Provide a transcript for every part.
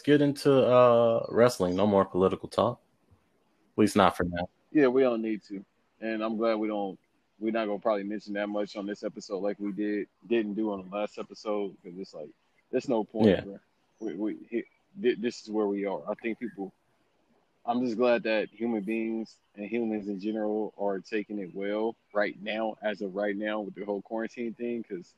get into uh wrestling. No more political talk. At least not for now. Yeah, we don't need to, and I'm glad we don't. We're not gonna probably mention that much on this episode like we did didn't do on the last episode because it's like there's no point. Yeah. Bro. We, we he, this is where we are. I think people. I'm just glad that human beings and humans in general are taking it well right now, as of right now, with the whole quarantine thing. Because,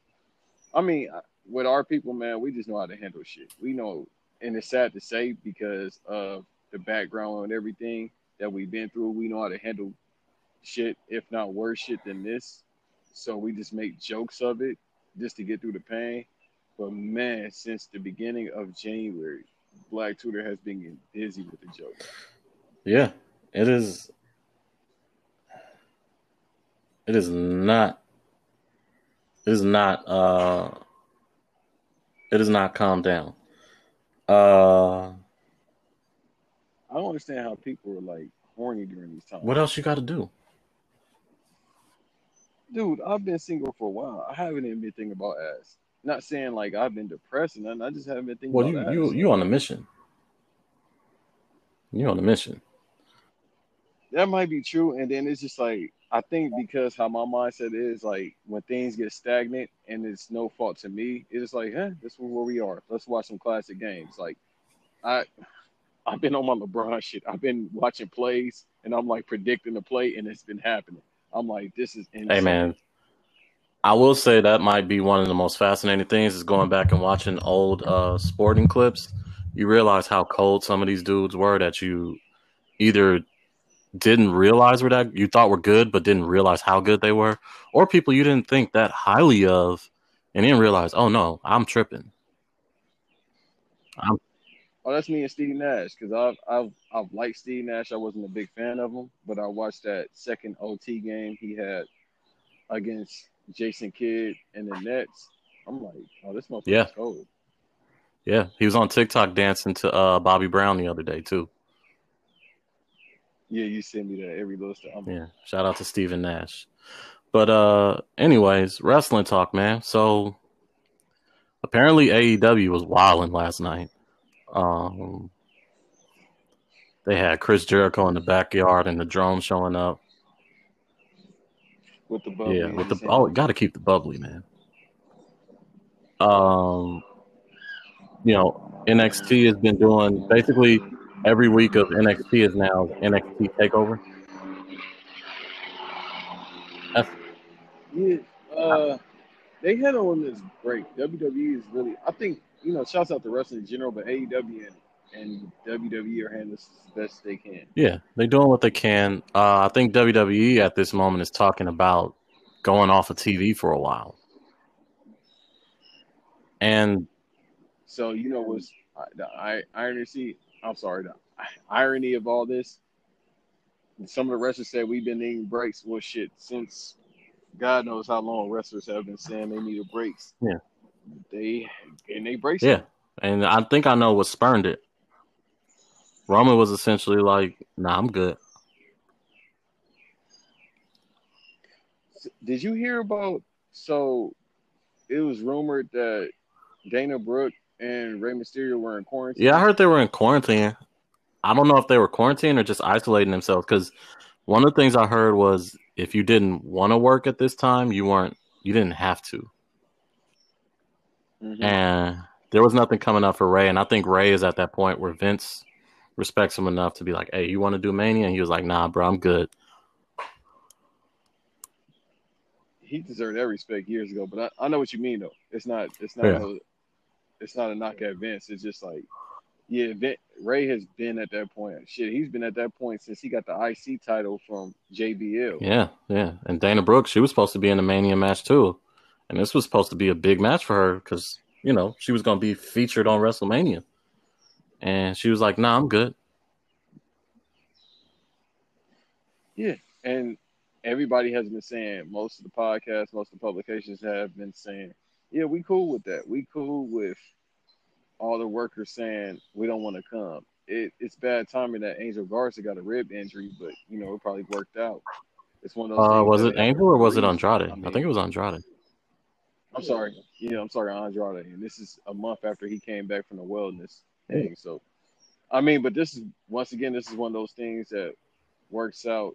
I mean, with our people, man, we just know how to handle shit. We know, and it's sad to say because of the background and everything that we've been through. We know how to handle shit, if not worse shit than this. So we just make jokes of it just to get through the pain. But man, since the beginning of January, Black Twitter has been busy with the jokes. Yeah, it is. It is not. It is not. Uh, it is not calmed down. Uh, I don't understand how people are like horny during these times. what else you got to do? Dude, I've been single for a while. I haven't even been thinking about ass. Not saying like I've been depressed and nothing. I just haven't been thinking Well, you you you on a mission. You on a mission. that might be true. And then it's just like I think because how my mindset is, like when things get stagnant and it's no fault to me, it's like, huh, this is where we are. Let's watch some classic games. Like I I've been on my LeBron shit. I've been watching plays and I'm like predicting the play and it's been happening. I'm like, this is insane. Hey man, I will say that might be one of the most fascinating things is going back and watching old uh, sporting clips. You realize how cold some of these dudes were that you either didn't realize were that you thought were good, but didn't realize how good they were, or people you didn't think that highly of, and didn't realize, oh no, I'm tripping. I'm Oh, that's me and Steve Nash because I've I've I've liked Steve Nash. I wasn't a big fan of him, but I watched that second OT game he had against Jason Kidd and the Nets. I'm like, oh, this motherfucker's Yeah. cold. yeah, he was on TikTok dancing to uh, Bobby Brown the other day too. Yeah, you send me that every little. Yeah, shout out to Stephen Nash. But uh anyways, wrestling talk, man. So apparently AEW was wilding last night. Um they had Chris Jericho in the backyard and the drone showing up. with the bubbly. yeah, with the oh, got to keep the bubbly, man. Um, you know, NXT has been doing basically every week of NXT is now NXT Takeover. That's Yeah, uh, they had on this break. WWE is really, I think, you know, shouts out to wrestling in general, but AEW and, and WWE are handling this as best they can. Yeah, they're doing what they can. Uh, I think WWE at this moment is talking about going off of TV for a while. And So you know was the I, irony? I'm sorry, the irony of all this. Some of the wrestlers said we've been needing breaks. Well, shit, since God knows how long wrestlers have been saying they needed breaks. Yeah. they and they breaks. yeah, and I think I know what spurned it. Roman was essentially like, "Nah, I'm good." Did you hear about? So it was rumored that Dana Brooke and Rey Mysterio were in quarantine. Yeah, I heard they were in quarantine. I don't know if they were quarantined or just isolating themselves. Because one of the things I heard was if you didn't want to work at this time, you weren't, you didn't have to. Mhm. and there was nothing coming up for Ray. And I think Ray is at that point where Vince respects him enough to be like, "Hey, you want to do Mania?" And he was like, "Nah, bro, I'm good." he deserved that respect years ago. But I, I know what you mean though. It's not it's not Yeah. It's not a knock at Vince. It's just like yeah, Vin, Ray has been at that point. Shit, he's been at that point since he got the IC title from JBL. Yeah, yeah. And Dana Brooks, she was supposed to be in the Mania match too, and this was supposed to be a big match for her because you know she was going to be featured on WrestleMania, and she was like, "Nah, I'm good." Yeah, and everybody has been saying most of the podcasts, most of the publications have been saying, yeah, we cool with that. We cool with all the workers saying we don't want to come. It, it's bad timing that Angel Garza got a rib injury, but you know it probably worked out. It's one of those. Uh, was it Angel or was it. Andrade? I, mean, think it was Andrade. I'm sorry. Yeah, I'm sorry, Andrade. And this is a month after he came back from the wellness. thing. So, I mean, but this is once again, this is one of those things that works out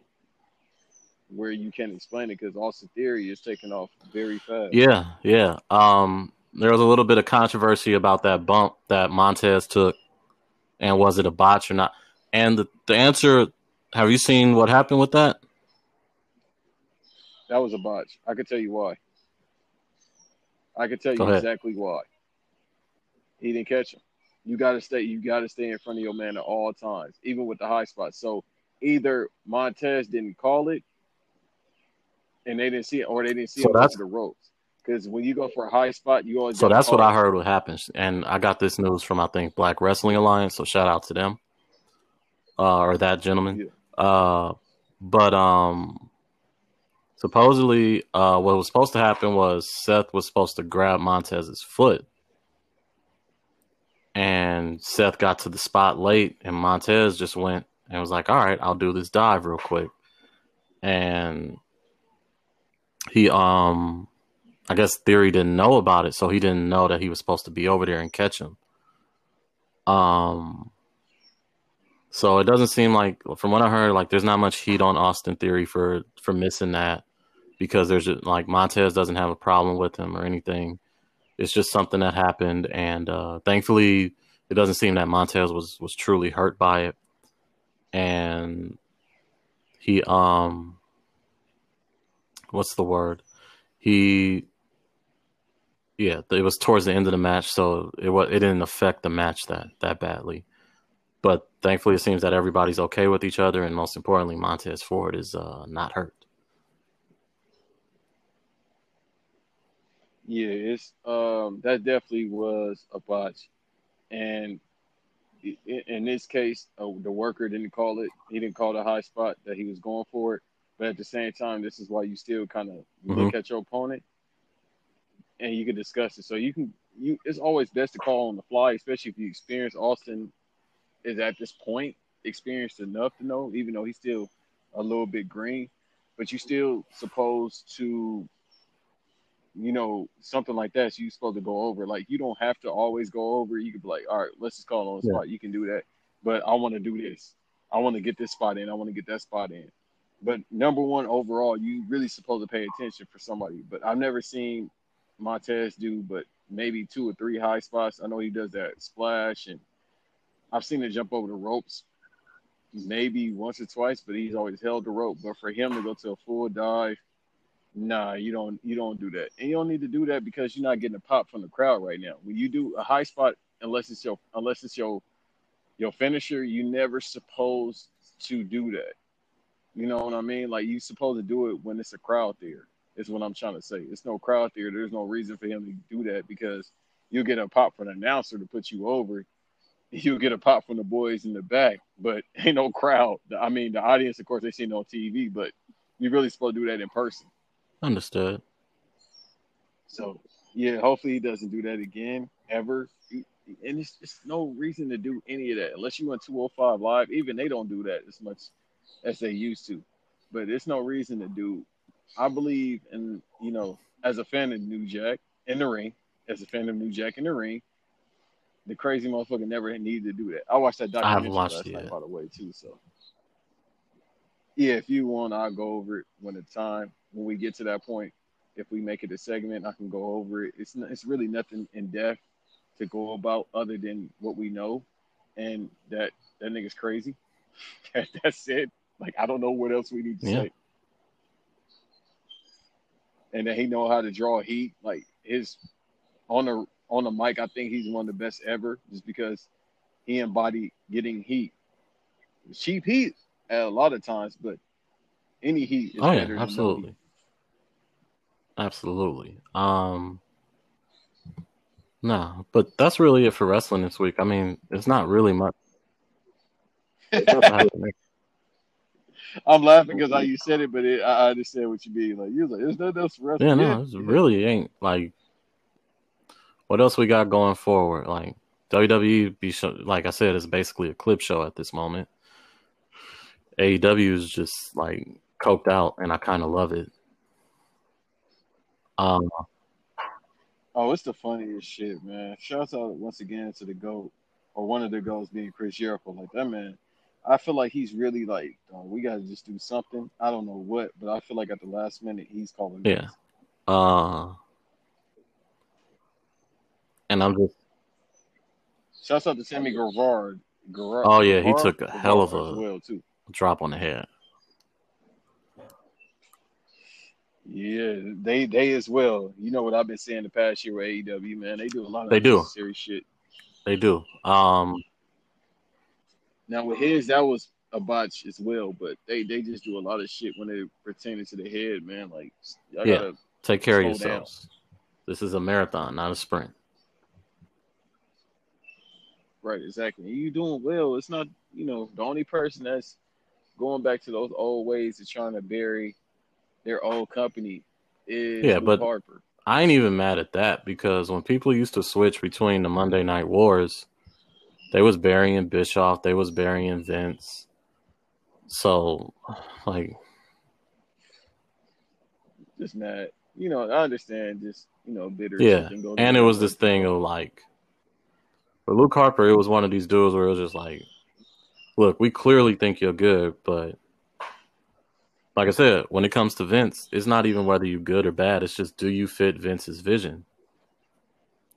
where you can't explain it because Austin Theory is taking off very fast. Yeah, yeah. Um, there was a little bit of controversy about that bump that Montez took, and was it a botch or not? And the, the answer, have you seen what happened with that? That was a botch. I could tell you why. I could tell you exactly why. He didn't catch him. You got to stay. You got to stay in front of your man at all times, even with the high spots. So either Montez didn't call it, and they didn't see it, or they didn't see so that's, the ropes. Because when you go for a high spot, you always. So that's what I heard. What happens, and I got this news from I think Black Wrestling Alliance. So shout out to them, uh, or that gentleman. Yeah. Uh, but um, supposedly, uh, what was supposed to happen was Seth was supposed to grab Montez's foot, and Seth got to the spot late, and Montez just went and was like, "All right, I'll do this dive real quick," and he um I guess Theory didn't know about it, so he didn't know that he was supposed to be over there and catch him. Um so it doesn't seem like from what I heard, like there's not much heat on Austin Theory for for missing that because there's like Montez doesn't have a problem with him or anything. It's just something that happened and uh thankfully it doesn't seem that Montez was was truly hurt by it. And he um what's the word? He yeah, it was towards the end of the match, so it was it didn't affect the match that that badly. But thankfully, it seems that everybody's okay with each other, and most importantly, Montez Ford is uh, not hurt. Yeah, it's um that definitely was a botch, and in this case, uh, the worker didn't call it. He didn't call the high spot that he was going for it. But at the same time, this is why you still kind of mm-hmm. look at your opponent and you can discuss it. So you can you it's always best to call on the fly, especially if you experience Austin is at this point experienced enough to know, even though he's still a little bit green, but you still supposed to you know, something like that, so you're supposed to go over. Like you don't have to always go over. You could be like, all right, let's just call on the yeah. spot. You can do that. But I want to do this. I want to get this spot in. I want to get that spot in. But number one overall, you really supposed to pay attention for somebody. But I've never seen Montez do, but maybe two or three high spots. I know he does that splash, and I've seen him jump over the ropes maybe once or twice, but he's always held the rope. But for him to go to a full dive, nah, you don't you don't do that, and you don't need to do that because you're not getting a pop from the crowd right now. When you do a high spot, unless it's your unless it's your your finisher, you never supposed to do that. You know what I mean? Like you supposed to do it when it's a crowd there. Is what I'm trying to say. It's no crowd there. There's no reason for him to do that because you'll get a pop from the announcer to put you over. You'll get a pop from the boys in the back, but ain't no crowd. I mean, the audience, of course, they see it on TV, but you really supposed to do that in person. Understood. So yeah, hopefully he doesn't do that again ever. And it's just no reason to do any of that unless you went 205 live. Even they don't do that as much as they used to. But it's no reason to do. I believe in you know, as a fan of New Jack in the ring, as a fan of New Jack in the ring, the crazy motherfucker never needed to do that. I watched that documentary last night, yet. by the way, too. So yeah, if you want, I'll go over it when the time when we get to that point. If we make it a segment, I can go over it. It's it's really nothing in depth to go about other than what we know, and that that nigga's crazy. that's it. Like I don't know what else we need to yeah. say. And then he know how to draw heat. Like his on the on the mic, I think he's one of the best ever, just because he embodied getting heat. Cheap heat a lot of times, but any heat is oh, better yeah, absolutely. Absolutely. Um no, but that's really it for wrestling this week. I mean, it's not really much. I'm laughing because how you said it, but it, I understand what you mean. Like you're like, there's nothing else for us. Yeah, no, it really ain't like. What else we got going forward? Like WWE, be show, like I said, is basically a clip show at this moment. AEW is just like coked out, and I kind of love it. Um. Oh, it's the funniest shit, man! Shouts out once again to the goat or one of the goats being Chris Jericho. Like that man, I feel like he's really like, oh, we got to just do something. I don't know what, but I feel like at the last minute he's calling. Yeah. Uh, and I'm just Shouts out to Sammy Guevara. Guevara Oh, yeah, he took a hell of a- well too. drop on the head. Yeah, they they as well. You know what I've been saying the past year with AEW, man. They do a lot of They do. unnecessary shit. They do. Um, Now with his, that was a botch as well, but they they just do a lot of shit when it pertaining to the head, man. Like, I Yeah. gotta take care of Slow down. yourselves. This is a marathon, not a sprint. right, exactly. You doing well. It's not, you know, the only person that's going back to those old ways of trying to bury their old company is Yeah, Luke but- Harper. I ain't even mad at that because when people used to switch between the Monday Night Wars, they was burying Bischoff, they was burying Vince. So, like, Just not. You know, I understand. Just you know, bitter. yeah. And it was this thing of like, for Luke Harper, it was one of these dudes where it was just like, look, we clearly think you're good, but like I said, when it comes to Vince, it's not even whether you're good or bad. It's just do you fit Vince's vision?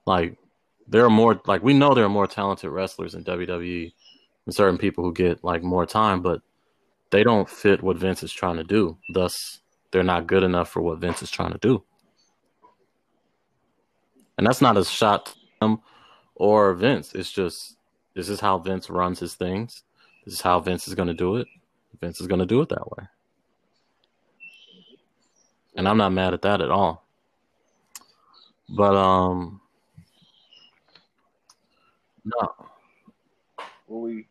Like, there are more, like, we know there are more talented wrestlers in WWE and certain people who get like more time, but they don't fit what Vince is trying to do. Thus, they're not good enough for what Vince is trying to do. And that's not a shot him or Vince. It's just this is how Vince runs his things. This is how Vince is going to do it. Vince is going to do it that way. And I'm not mad at that at all. But um no. Well, we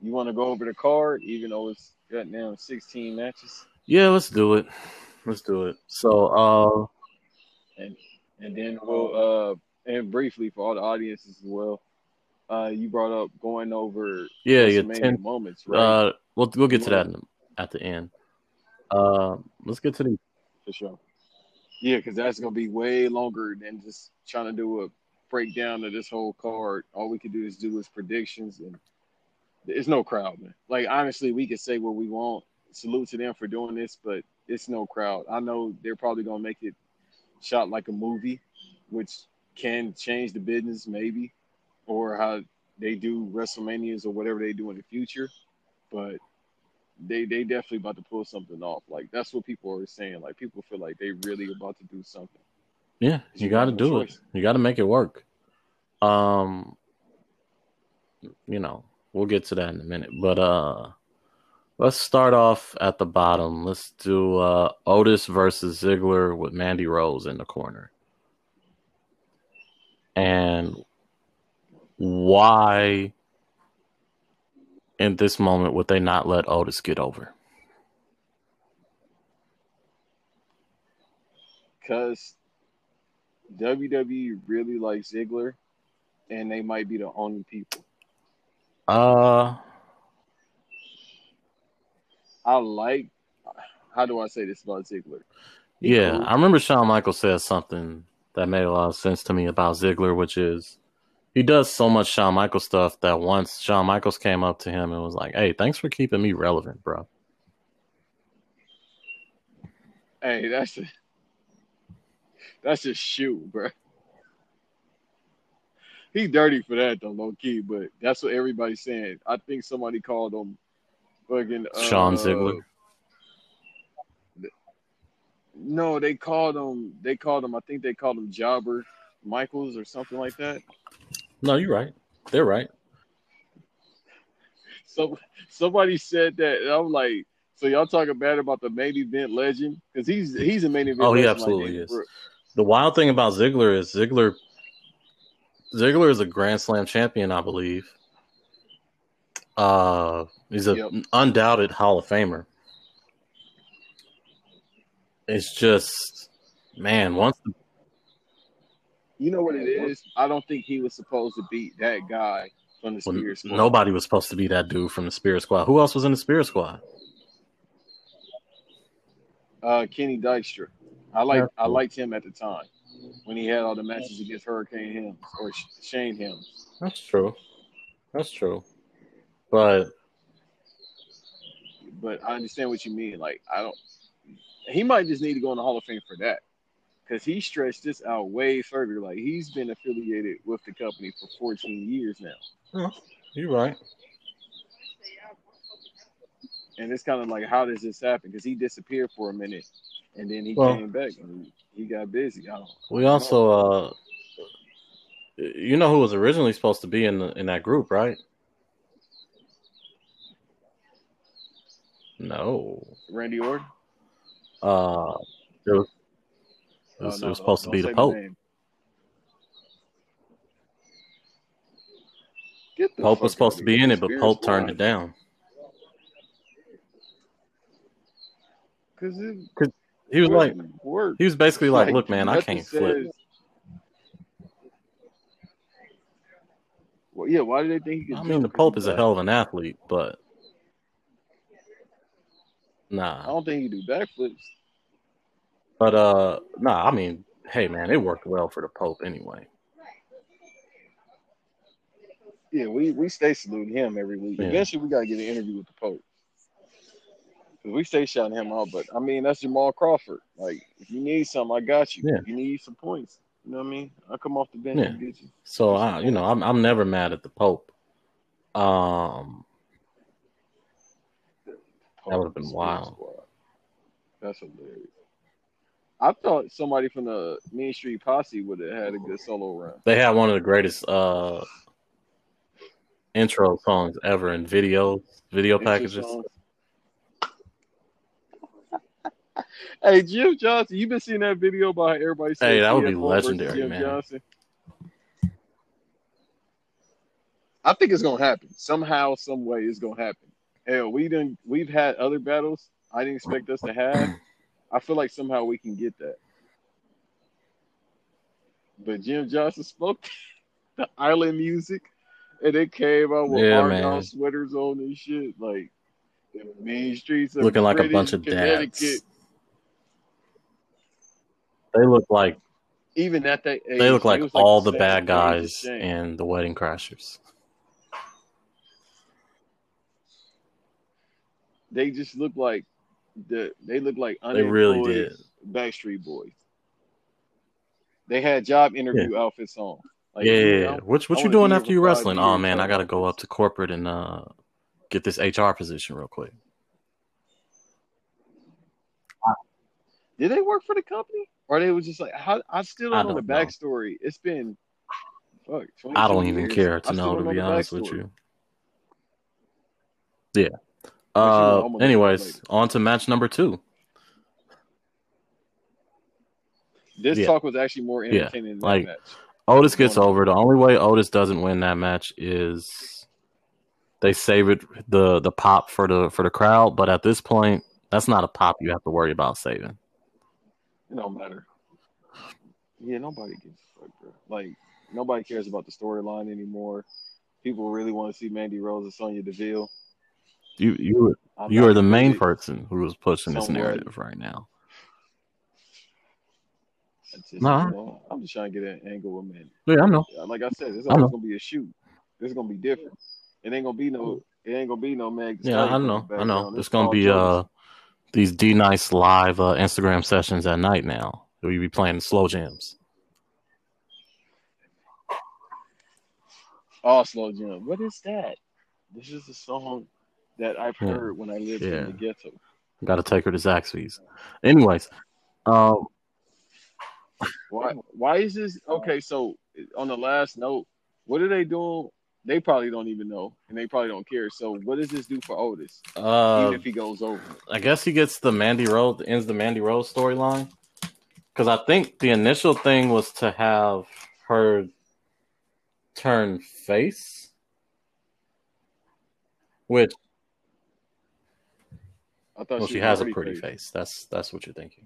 you want to go over the card, even though it's got now 16 matches, Yeah, let's do it. Let's do it. So uh and and then we'll uh and briefly for all the audiences as well. Uh, you brought up going over yeah, yeah, 10 moments, right? uh we'll we'll get to that in the, at the end. Uh let's get to the for sure. Yeah, because that's gonna be way longer than just trying to do a breakdown of this whole card. All we can do is do is predictions, and there's no crowd, man. Like honestly, we can say what we want. Salute to them for doing this, but it's no crowd. I know they're probably gonna make it shot like a movie, which can change the business maybe, or how they do WrestleManias or whatever they do in the future. But they they definitely about to pull something off. Like that's what people are saying. Like people feel like they really about to do something. Yeah, You got to do it. You got to make it work. Um, you know, we'll get to that in a minute, but uh, let's start off at the bottom. Let's do uh Otis versus Ziggler with Mandy Rose in the corner, and why in this moment would they not let Otis get over? Cause WWE really likes Ziggler, and they might be the only people. Uh, I like. How do I say this about Ziggler? He Yeah, cool. I remember Shawn Michaels said something that made a lot of sense to me about Ziggler, which is he does so much Shawn Michaels stuff that once Shawn Michaels came up to him and was like, "Hey, thanks for keeping me relevant, bro." Hey, that's a that's a shoot, bro. He dirty for that though, low key, but that's what everybody's saying. I think somebody called him fucking uh, Sean Ziggler. No, they called him. They called him. I think they called him Jobber Michaels or something like that. No, you're right. They're right. So somebody said that, and I'm like, so y'all talking bad about the main event legend because he's he's a main event. Oh, he absolutely Dana is. The wild thing about Ziggler is Ziggler Ziggler is a Grand Slam champion, I believe. Uh, he's an Yep. undoubted Hall of Famer. It's just, man, once the You know what it is? I don't think he was supposed to beat that guy from the Well, Spirit Squad. nobody was supposed to be that dude from the Spirit Squad. Who else was in the Spirit Squad? Uh, Kenny Dykstra. I like I liked him at the time when he had all the matches against Hurricane Helms or Sh- Shane Helms. That's true. That's true. But but I understand what you mean. Like I don't. He might just need to go in the Hall of Fame for that, because he stretched this out way further. Like he's been affiliated with the company for 14 years now. you're right. And it's kind of like, how does this happen? Because he disappeared for a minute, and then he Well- came back and he got busy. We also, uh, you know, who was originally supposed to be in the, in that group, right? No. Randy Orton. Uh, it was, it was, Oh, no, it was supposed to be the Pope. Get the Pope was supposed to be in it, but Pope turned it down. Cause it He was like, work. he was basically like, Like, look, man, I can't flip. Well, yeah. Why do they think he could? I mean, the Pope is a hell of an athlete, but nah, I don't think he can do backflips. But uh, nah. I mean, hey, man, it worked well for the Pope anyway. Yeah, we we stay saluting him every week. Yeah. Eventually, we gotta get an interview with the Pope. We stay shouting him out, but I mean that's Jamal Crawford. Like, if you need something, I got you. Yeah. If you need some points, you know what I mean? I come off the bench Yeah. and get you. So I, you know, I'm I'm never mad at the Pope. Um, That would've been wild. Squad. That's hilarious. I thought somebody from the Mean Street Posse would have had a good solo run. they had one of the greatest uh intro songs ever in video video Intro packages. songs. hey, Jim Johnston, you been seeing that video by everybody Hey, that would be legendary, Jim man. Johnson? I think it's gonna happen somehow, some way. It's gonna happen. Hell, we didn't. We've had other battles. I didn't expect us to have. I feel like somehow we can get that. But Jim Johnston spoke the island music, and it came out with Yeah, Argyle man. sweaters on and shit, like the main streets of Looking like a bunch of dads. They look like Even at that age, they look like all the bad guys in the Wedding Crashers. they just look like the they look like They really did. Backstreet Boys. They had job interview outfits on. Like, yeah, you know. What what you doing after you wrestling? Oh man, I gotta go up to corporate and uh get this HR position real quick. Did they work for the company, or they was just like? How, I still I don't know the don't know. backstory. It's been fuck. I don't even years. care to know, to be honest with you. Yeah. But you know, Uh, I'm gonna look anyways, on to match number two. This Yeah. talk was actually more Yeah, entertaining than like- that match. Otis gets over. The only way Otis doesn't win that match is they save it the the pop for the for the crowd. But at this point, that's not a pop you have to worry about saving. It don't matter. Yeah, nobody gives a fuck, bro. Like nobody cares about the storyline anymore. People really want to see Mandy Rose and Sonya Deville. You you I'm you are the main person who is pushing this Somewhat. narrative right now. just, Nah. you know, I'm just trying to get an angle with Mandy. Yeah, I know. Like I said, it's I know. always gonna be a shoot. It's gonna be different. It ain't gonna be no. It ain't gonna be no Meg. Yeah, I in the know. I know. It's It's gonna be Jones. uh these D nice live uh, Instagram sessions at night now. We be playing slow jams. Oh, slow jam. What is that? This is a song that I've Yeah. heard when I lived Yeah. in the ghetto. Got to take her to Zaxby's. Anyways, um, Why? Why is this? Okay, so on the last note, what are they doing? They probably don't even know, and they probably don't care. So, what does this do for Otis, uh, even if he goes over? I guess he gets the Mandy Rose ends the Mandy Rose storyline because I think the initial thing was to have her turn face, which I thought well, she was has a pretty face. face. That's that's what you're thinking.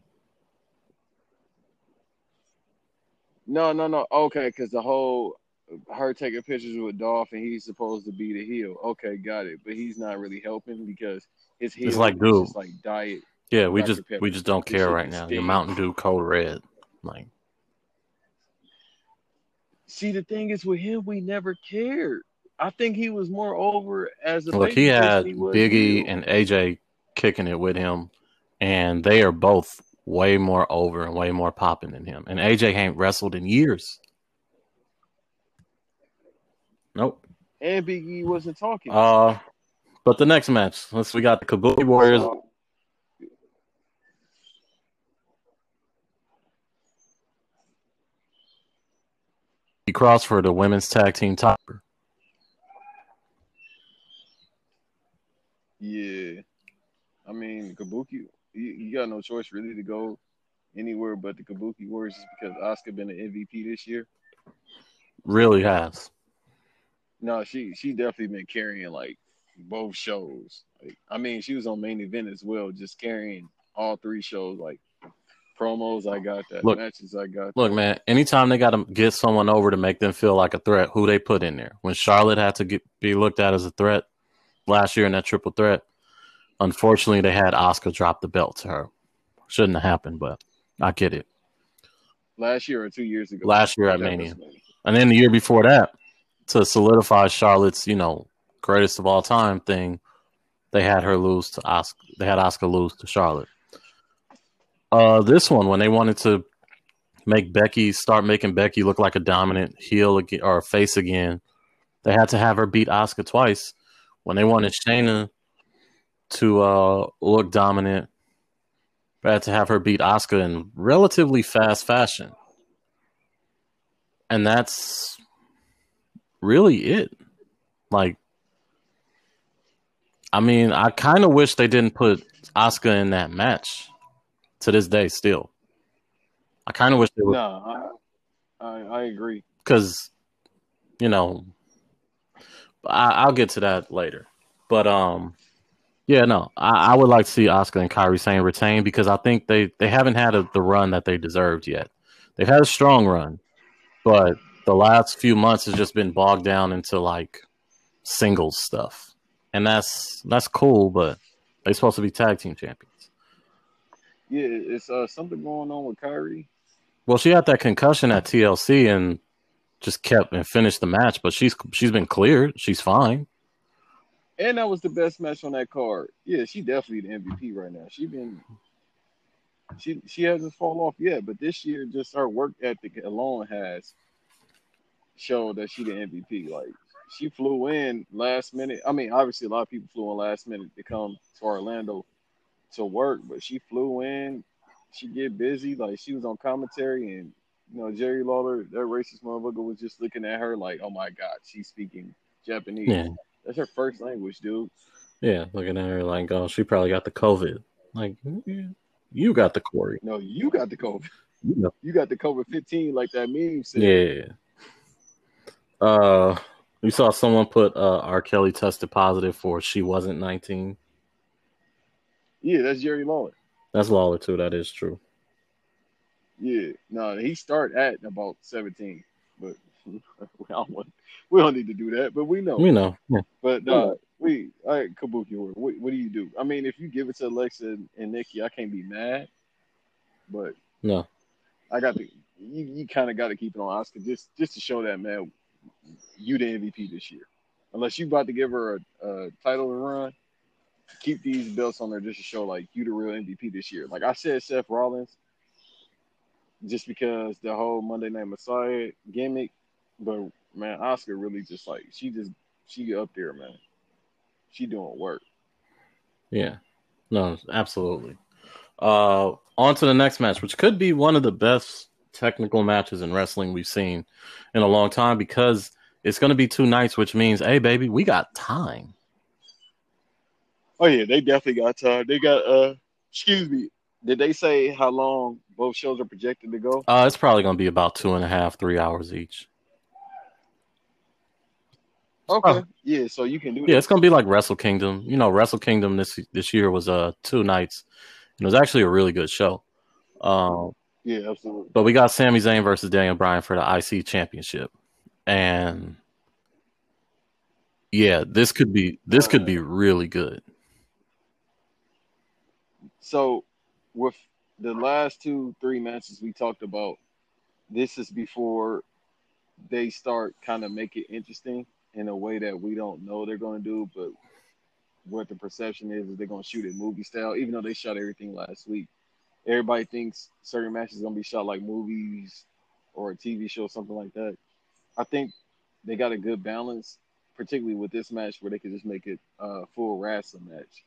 No, no, no. Okay, because the whole her taking pictures with Dolph and he's supposed to be the heel. Okay, got it. But he's not really helping because his heel like, is dude. like diet. Yeah, we Dr. just Pepper. we just don't care right now. Your. Mountain Dew Code Red, like See, the thing is with him, we never cared. I think he was more over as a Look, he had he Biggie and AJ kicking it with him, and they are both way more over and way more popping than him. And AJ ain't wrestled in years. Nope. and Big E wasn't talking. Uh, but the next match, let's we got the Kabuki Warriors. So, Cross for the women's tag team title. yeah, I mean Kabuki, you, you got no choice really to go anywhere but the Kabuki Warriors because Asuka been an MVP this year. Really has. No, she she definitely been carrying like both shows. Like, I mean, she was on main event as well, just carrying all three shows. Like promos, I got that. Look- Matches, I got. Look, man, anytime they got to get someone over to make them feel like a threat, who they put in there? When Charlotte had to get, be looked at as a threat last year in that triple threat, unfortunately, they had Asuka drop the belt to her. Shouldn't have happened, but I get it. last year or two years ago. Last year at That Mania. And then the year before that, to solidify Charlotte's, you know, greatest of all time thing, they had her lose to Asuka. They had Asuka lose to Charlotte. Uh, this one when they wanted to make Becky start making Becky look like a dominant heel again or face again, they had to have her beat Asuka twice. When they wanted Shayna to uh, look dominant, they had to have her beat Asuka in relatively fast fashion and that's really it. Like, I mean, I kind of wish they didn't put Asuka in that match. To this day, still, I kind of wish they would Nah, I, I I agree. because, you know, I, I'll get to that later. But um, yeah, no, I, I would like to see Asuka and Kairi Sane retain because I think they they haven't had a, the run that they deserved yet. They've had a strong run, but the last few months has just been bogged down into like singles stuff, and that's that's cool, but they're supposed to be tag team champions. Yeah, it's uh something going on with Kairi. Well, she had that concussion at TLC and just kept and finished the match, but she's she's been cleared. She's fine. And that was the best match on that card. Yeah, she definitely the MVP right now. She been she she hasn't fall off yet, but this year just her work ethic alone has showed that she the MVP. Like she flew in last minute. I mean, obviously a lot of people flew in last minute to come to Orlando to work, but she flew in. She get busy. Like she was on commentary and you know, Jerry Lawler, that racist motherfucker was just looking at her like, oh my God, she's speaking Japanese. Yeah, That's her first language, dude. yeah. Looking at her like, oh, she probably got the COVID. Like, you got the Corey. No, you got the COVID. You know. You got the COVID 15, like that meme said. Yeah. Uh, you saw someone put uh R. Kelly tested positive for she wasn't nineteen. Yeah, that's Jerry Lawler. That's Lawler too. That is true. Yeah, no, he started at about 17, but we don't, want, we don't need to do that. But we know. We know. Yeah. But uh, we, all right, Kabuki, what, what do you do? I mean, if you give it to Alexa and, and Nikki, I can't be mad. But No. I got to, you, you kind of got to keep it on Asuka just just to show that man, you the MVP this year. Unless you about to give her a, a title to run, keep these belts on there just to show like you the real MVP this year. Like I said, Seth Rollins, just because the whole Monday Night Messiah gimmick, but man, Asuka really just like she just she up there, man. She doing work. Yeah. No, absolutely. Uh on to the next match, which could be one of the best technical matches in wrestling we've seen in a long time because it's going to be two nights, which means, hey, baby, we got time. Oh yeah, they definitely got time. They got uh, excuse me. Did they say how long both shows are projected to go? Uh, it's probably going to be about two and a half, three hours each. Okay, Oh. yeah, so you can do Yeah, that. it's going to be like Wrestle Kingdom. You know, Wrestle Kingdom this this year was uh two nights. And it was actually a really good show. Um, Yeah, absolutely. But we got Sami Zayn versus Daniel Bryan for the IC championship. And yeah, this could be this could be really good. So with the last two, three matches we talked about, this is before they start kind of make it interesting in a way that we don't know they're going to do, but what the perception is is they're going to shoot it movie style, even though they shot everything last week. Everybody thinks certain matches going to be shot like movies or a TV show, something like that. I think they got a good balance, particularly with this match where they could just make it a full wrestling match.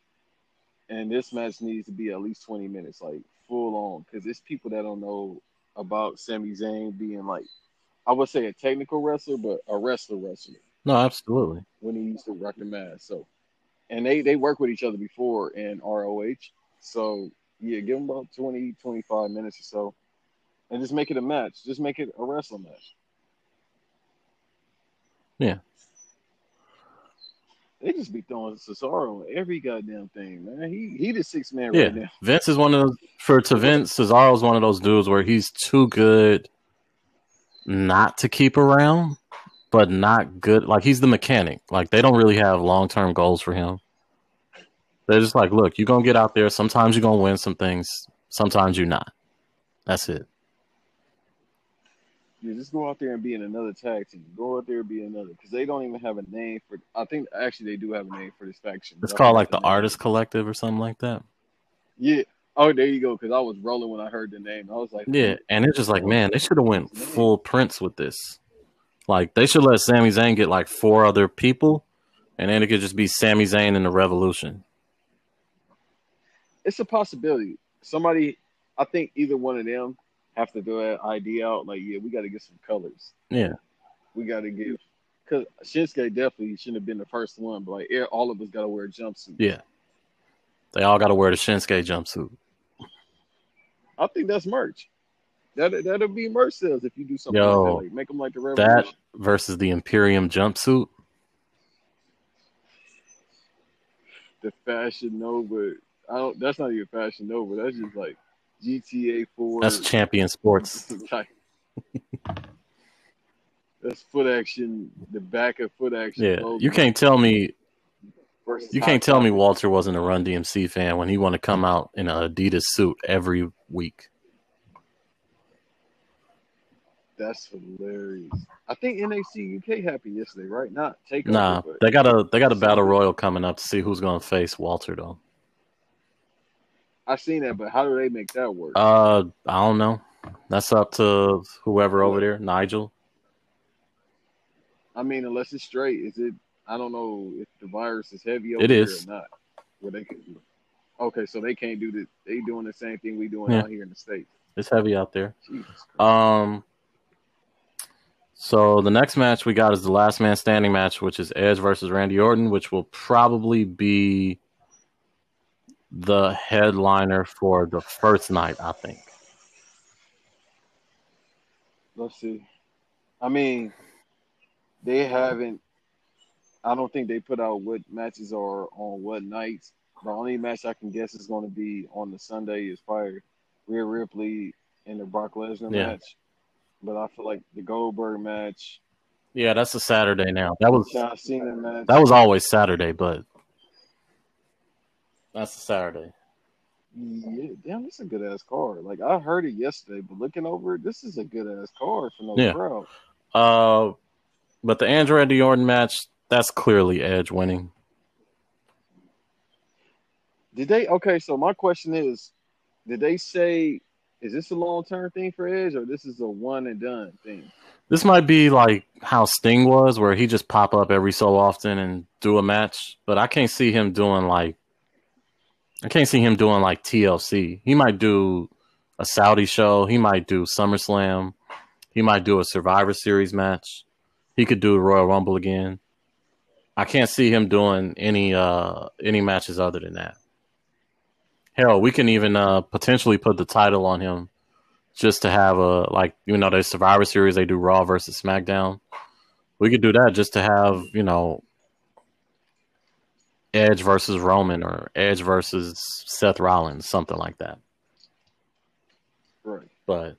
And this match needs to be at least 20 minutes, like full on, because it's people that don't know about Sami Zayn being like, I would say a technical wrestler, but a wrestler wrestler. No, absolutely. When he used to rock the mask. So, and they, they work with each other before in ROH. So, yeah, give them about 20, 25 minutes or so and just make it a match. Just make it a wrestling match. Yeah. They just be throwing Cesaro every goddamn thing, man. He he the six man yeah. right now. Vince is one of those for to Vince, Cesaro's one of those dudes where he's too good not to keep around, but not good like he's the mechanic. Like they don't really have long term goals for him. They're just like, look, you're gonna get out there. Sometimes you're gonna win some things, sometimes you're not. That's it. Yeah, just go out there and be in another tag team. Go out there and be another because they don't even have a name for. I think actually they do have a name for this faction. It's called like the Artist Collective or something like that. Yeah. Oh, there you go. Because I was rolling when I heard the name. I was like, yeah, and it's just like, man, they should have went full Prince with this. Like they should let Sami Zayn get like four other people, and then it could just be Sami Zayn and the Revolution. It's a possibility. Somebody, I think either one of them have to throw that idea out. Like, yeah, we got to get some colors. Yeah, we got to give because Shinsuke definitely shouldn't have been the first one, but like all of us got to wear jumpsuit. Yeah, they all got to wear the Shinsuke jumpsuit. I think that's merch. That that'll be merch sales if you do something Yo, like that. Like, make them like the Revolution. That versus the Imperium jumpsuit. The Fashion Nova. I don't. That's not even Fashion Nova. That's just like GTA Four. That's Champion Sports. That's foot action. The back of foot action. Yeah, you can't tell me. You can't tell me Walter wasn't a Run DMC fan when he want to come out in an Adidas suit every week. That's hilarious. I think NXT UK happened yesterday, right? Not take. Nah, they got a they got a battle royal coming up to see who's going to face Walter though. I seen that, but how do they make that work? Uh, I don't know. That's up to whoever over there, Nigel. I mean, unless it's straight, is it? I don't know if the virus is heavy over it is. or not. Where they can. Okay, so they can't do the. They doing the same thing we doing yeah. out here in the states. It's heavy out there. Um. So the next match we got is the last man standing match, which is Edge versus Randy Orton, which will probably be the headliner for the first night, I think. Let's see. I mean, they haven't. I don't think they put out what matches are on what nights. The only match I can guess is going to be on the Sunday is probably Rhea Ripley and the Brock Lesnar yeah. match. But I feel like the Goldberg match. Yeah, that's a Saturday now. That was John Cena match. That was always Saturday, but that's a Saturday. Yeah, damn, this is a good ass card. Like I heard it yesterday, but looking over it, this is a good ass card for no yeah. crowd. Uh, but the Andrew and Orton match, that's clearly Edge winning. Did they? Okay, so my question is, did they say is this a long term thing for Edge or this is a one and done thing? This might be like how Sting was, where he just pop up every so often and do a match. But I can't see him doing like I can't see him doing like TLC. He might do a Saudi show. He might do SummerSlam. He might do a Survivor Series match. He could do Royal Rumble again. I can't see him doing any uh any matches other than that. Hell, we can even uh potentially put the title on him just to have a like you know, there's Survivor Series, they do Raw versus SmackDown. We could do that just to have, you know, Edge versus Roman or Edge versus Seth Rollins, something like that. Right. But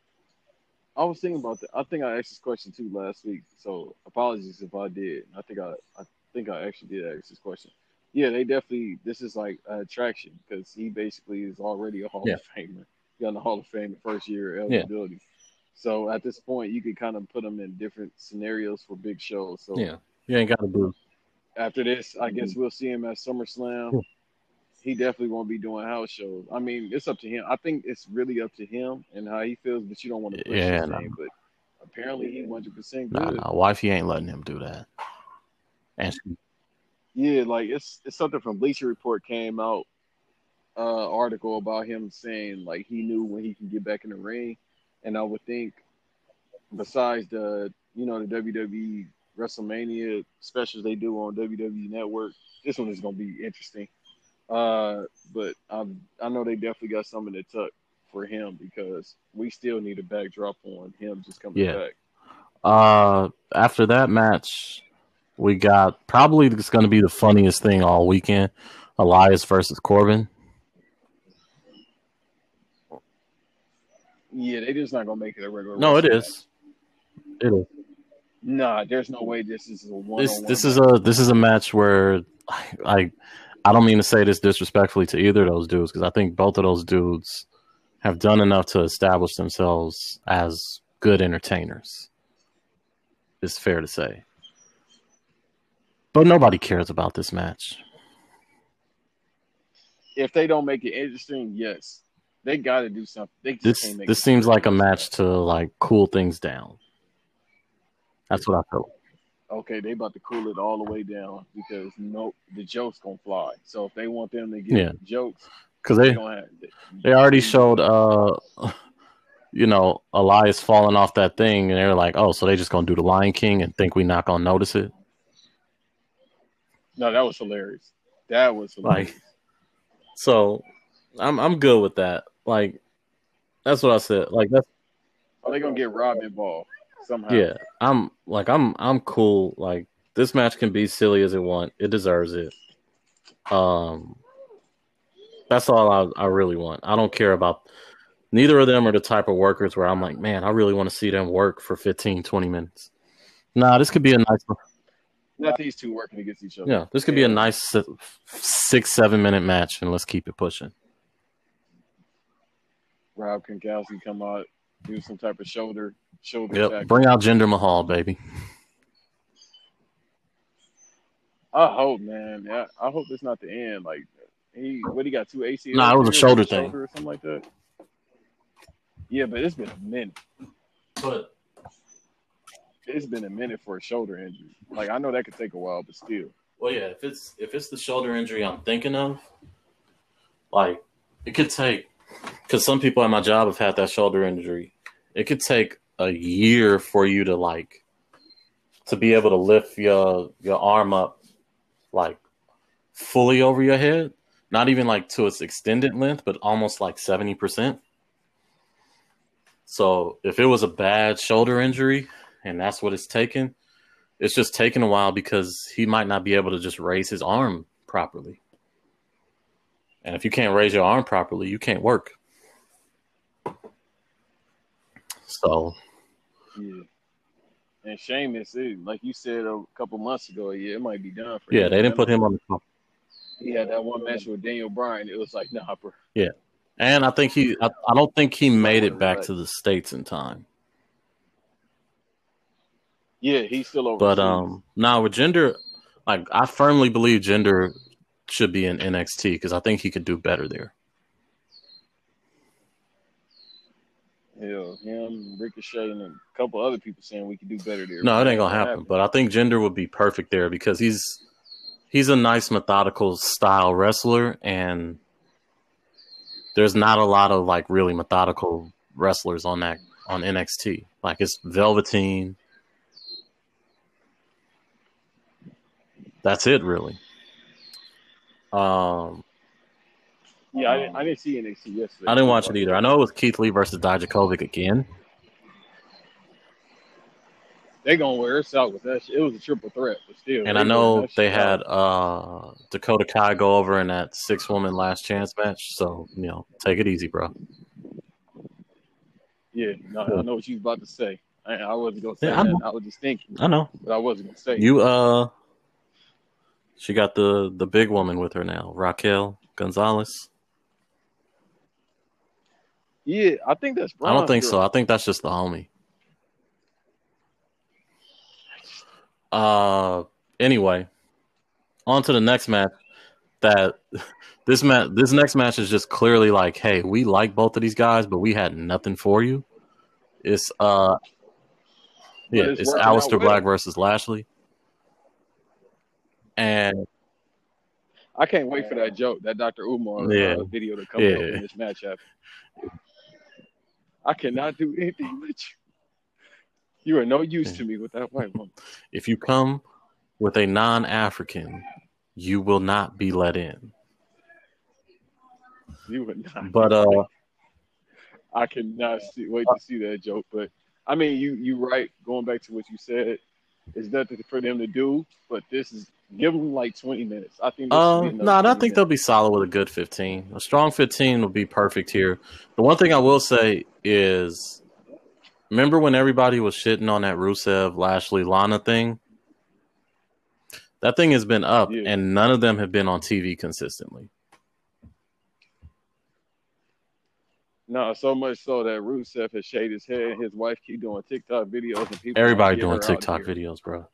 I was thinking about that. I think I asked this question too last week, so apologies if I did. I think I, I think I actually did ask this question. Yeah, they definitely. This is like an attraction because he basically is already a Hall yeah. of Famer. He got in the Hall of Fame the first year eligibility. Yeah. So at this point, you could kind of put them in different scenarios for big shows. So Yeah, you ain't got to do. After this, I guess we'll see him at SummerSlam. He definitely won't be doing house shows. I mean, it's up to him. I think it's really up to him and how he feels, but you don't want to push Yeah, his no. name. But apparently, he 100% Nah, good. nah, wifey ain't letting him do that. And she, Yeah, like it's it's something from Bleacher Report came out uh article about him saying like he knew when he can get back in the ring, and I would think besides the you know the WWE WrestleMania specials they do on WWE Network, this one is gonna be interesting. Uh, but I I know they definitely got something to tuck for him because we still need a backdrop on him just coming Yeah. back. uh, after that match, we got probably it's going to be the funniest thing all weekend: Elias versus Corbin. Yeah, they just not gonna make it a regular. No, it wrestling is. It is. Nah, there's no way this is a one. This this is a this is a match where I I don't mean to say this disrespectfully to either of those dudes because I think both of those dudes have done enough to establish themselves as good entertainers. It's fair to say. But nobody cares about this match. if they don't make it interesting, yes, they got to do something. They just This this seems like a match to like cool things down. That's what I felt. Okay, they about to cool it all the way down because no, the jokes gonna fly. So if they want them to get Yeah. jokes, Because they they have. they already showed uh you know Elias falling off that thing and they're like, oh, so they just gonna do the Lion King and think we not gonna notice it. No, that was hilarious. That was hilarious. Like so I'm I'm good with that. Like that's what I said. Like that's Are they gonna get Rob involved somehow? yeah. I'm like I'm I'm cool. Like this match can be silly as it want. It deserves it. Um that's all I, I really want. I don't care about neither of them are the type of workers where I'm like, man, I really want to see them work for 15, 20 minutes. Nah, this could be a nice Not these two working against each other. yeah, this could be a nice six, seven minute match and let's keep it pushing. Rob Gronkowski come out, do some type of shoulder shoulder Yep. tackle. Bring out Jinder Mahal, baby. I hope, man. Yeah, I hope it's not the end. Like he, what he got two ACL? Nah, it was a shoulder or thing. or something like that. Yeah, but it's been a minute. But It's been a minute for a shoulder injury. Like I know that could take a while, but still. Well, yeah, if it's if it's the shoulder injury I'm thinking of, like it could take because some people at my job have had that shoulder injury. It could take a year for you to like to be able to lift your your arm up like fully over your head, not even like to its extended length, but almost like seventy percent. So if it was a bad shoulder injury and that's what it's taken, it's just taking a while because he might not be able to just raise his arm properly. And if you can't raise your arm properly, you can't work. So Yeah. And Sheamus, it, like you said a couple months ago, yeah, it might be done for yeah, him. they didn't put him on the top. He had that one match with Daniel Bryan. It was like, nah, bro. Yeah, and I think he I, I don't think he made it back to the States in time. Yeah, he's still over. But um now with Jinder like I firmly believe Jinder should be in NXT because I think he could do better there. Hell, him, Ricochet, and a couple other people saying we could do better there. No, it ain't gonna happen. But I think Jinder would be perfect there because he's he's a nice methodical style wrestler, and there's not a lot of like really methodical wrestlers on that on NXT. Like it's Velveteen. That's it, really. Um, Yeah, I didn't, I didn't see NXT yesterday. I didn't watch it either. I know it was Keith Lee versus Dijakovic again. They gonna wear us out with that. Shit. It was a triple threat, but still. And I know they had uh Dakota Kai go over in that six woman last chance match. So, you know, take it easy, bro. Yeah, no, I know what you was about to say. I, I wasn't gonna say Yeah, I that. know. I was just thinking, I know. but I wasn't gonna say. You uh she got the the big woman with her now, Raquel Gonzalez. Yeah, I think that's. I don't think girl. so. I think that's just the homie. Uh, anyway, on to the next match. That this match, this next match is just clearly like, hey, we like both of these guys, but we had nothing for you. It's uh, yeah, it's it's working out Aleister with Black versus Lashley, and I can't wait for that joke, that Dr. Umar Yeah. uh, video to come Yeah. out when this match happens. I cannot do anything with you. You are no use to me with that white woman. if you come with a non-African, you will not be let in. You would not. But uh, I cannot see, wait to see that joke. But I mean, you you right. Going back to what you said, it's nothing for them to do. But this is give them like twenty minutes. I think. Be no, another I 20 think they'll be solid with a good 15. A strong 15 will be perfect here. The one thing I will say is remember when everybody was shitting on that Rusev, Lashley, Lana thing? That thing has been up, Yeah. and none of them have been on TV consistently. No, so much so that Rusev has shaved his head. His wife keep doing TikTok videos, and people Everybody doing TikTok videos, bro.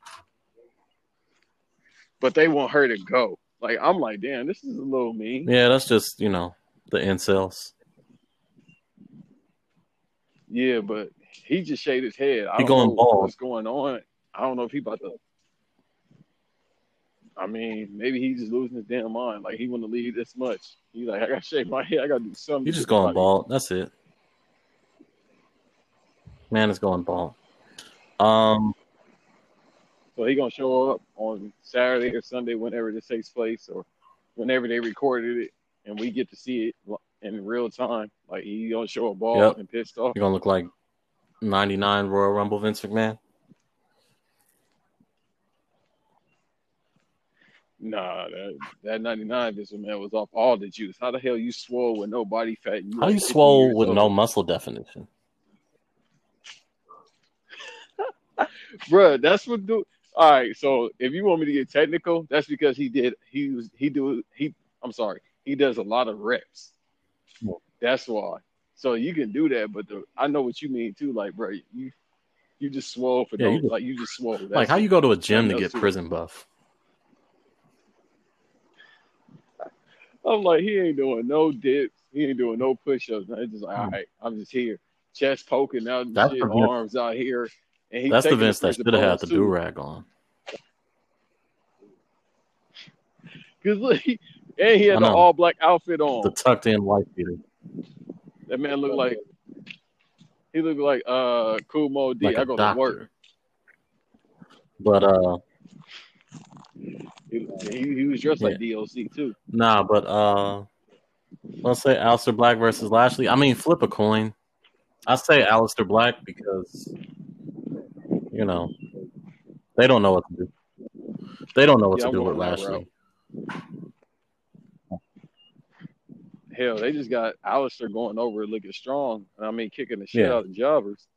But they want her to go. Like I'm like, damn, this is a little mean. Yeah, that's just, you know, the incels. Yeah, but he just shaved his head. I He don't going know bald. what's going on. I don't know if he about to. I mean, maybe he's just losing his damn mind. Like he want to leave this much. He's like, I gotta shave my head. I gotta do something. He's just going my- bald. That's it. Man is going bald. Um, So he gonna show up on Saturday or Sunday, whenever this takes place, or whenever they recorded it, and we get to see it in real time. Like he gonna show up ball Yep. and pissed off. you're gonna look like 99 Royal Rumble Vince McMahon. Nah, that that 99 Vince man was off all the juice. How the hell you swole with no body fat? and How like you 50 swole with old? no muscle definition? Bruh, that's what do. All right, so if you want me to get technical, that's because he did. He was he do he. I'm sorry, he does a lot of reps. Yeah. That's why. So you can do that, but the, I know what you mean too. Like, bro, you you just swole for Yeah, no, you just- like you just swole. Like how you go to a gym to get else to it. prison buff? I'm like, he ain't doing no dips. He ain't doing no push-ups. It's just like, all right, I'm just here, chest poking out, Hmm. That's shit, arms out here, and That's the Vince that should have had the do rag on. Cause look, he, and he had the know. all black outfit on. The tucked in white beater, That man looked like he looked like uh Kool Moe Dee. like I go to work. But uh, He, he, he was dressed like DOC too. nah. But uh, let's say Aleister Black versus Lashley. I mean, flip a coin. I say Aleister Black because you know they don't know what to do. They don't know what Yeah, to I'm do with Lashley. Hell, they just got Aleister going over looking strong. I mean, kicking the shit Yeah. out of jobbers.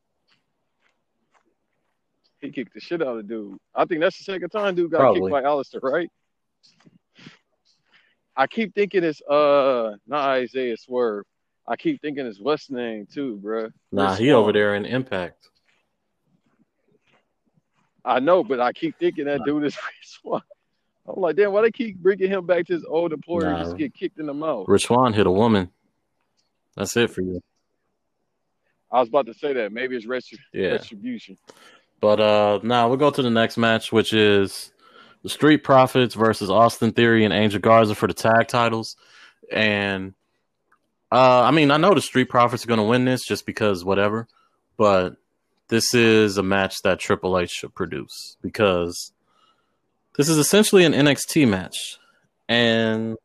He kicked the shit out of dude. I think that's the second time dude got Probably. kicked by Aleister, right? I keep thinking it's uh not Isaiah Swerve. I keep thinking it's what's name too, bruh. Nah, Chris he over there in Impact. I know, but I keep thinking that dude is Swann. I'm like, damn, why they keep bringing him back to his old employer and just get kicked in the mouth? Rich Swann hit a woman. That's it for you. I was about to say that. Maybe it's retri- Yeah. retribution. But uh now we'll go to the next match, which is the Street Profits versus Austin Theory and Angel Garza for the tag titles. And uh I mean, I know the Street Profits are gonna win this just because whatever, but this is a match that Triple H should produce because this is essentially an NXT match. And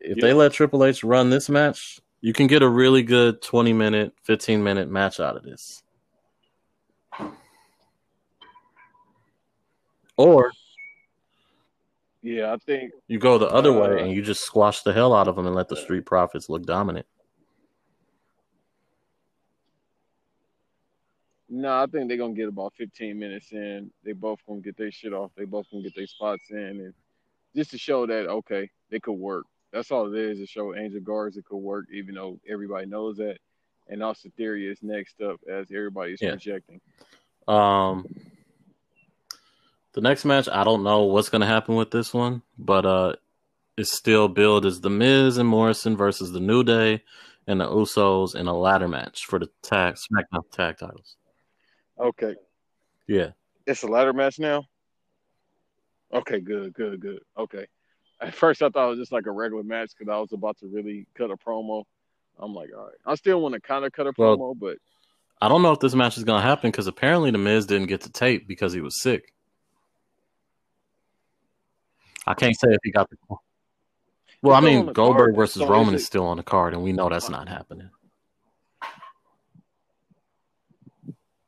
if they let Triple H run this match, you can get a really good 20 minute, 15 minute match out of this. Or Yeah, I think you go the other Uh, way and you just squash the hell out of them and let the Street Profits look dominant. No, I think they're gonna get about 15 minutes in. They both gonna get their shit off. They both gonna get their spots in, and just to show that okay, they could work. That's all it is to show Angel Garza could work, even though everybody knows that. And Austin Theory is next up as everybody's Yeah. projecting. Um, the next match, I don't know what's going to happen with this one, but uh, it's still billed as The Miz and Morrison versus the New Day and the Usos in a ladder match for the tag SmackDown tag titles. Okay. Yeah, It's a ladder match now? Okay, good, good, good. Okay. At first, I thought it was just like a regular match because I was about to really cut a promo. I'm like, all right. I still want to kind of cut a Well- promo, but I don't know if this match is going to happen because apparently The Miz didn't get to tape because he was sick. I can't say if he got the. Well, I It's still on mean, Goldberg card, versus so Roman is is still on the card, and we know that's not happening.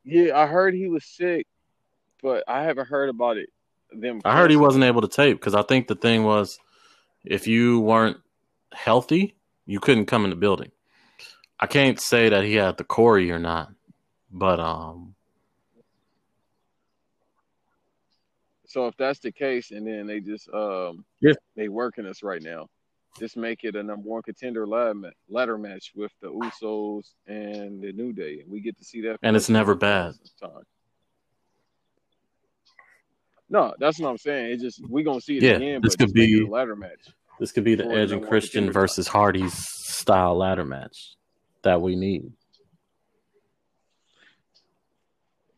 Yeah, I heard he was sick, but I haven't heard about it. Them. I heard he wasn't able to tape because I think the thing was, if you weren't healthy, you couldn't come in the building. I can't say that he had the Corey or not, but um, So if that's the case, and then they just um Yeah. they working us right now, just make it a number one contender ladder, match with the Usos and the New Day, and we get to see that. And it's never bad. Time. No, that's what I'm saying. It's just we're gonna see it Yeah, again, this but could just make it be- a ladder match. this could be the Edge and Christian versus Hardy's style ladder match that we need.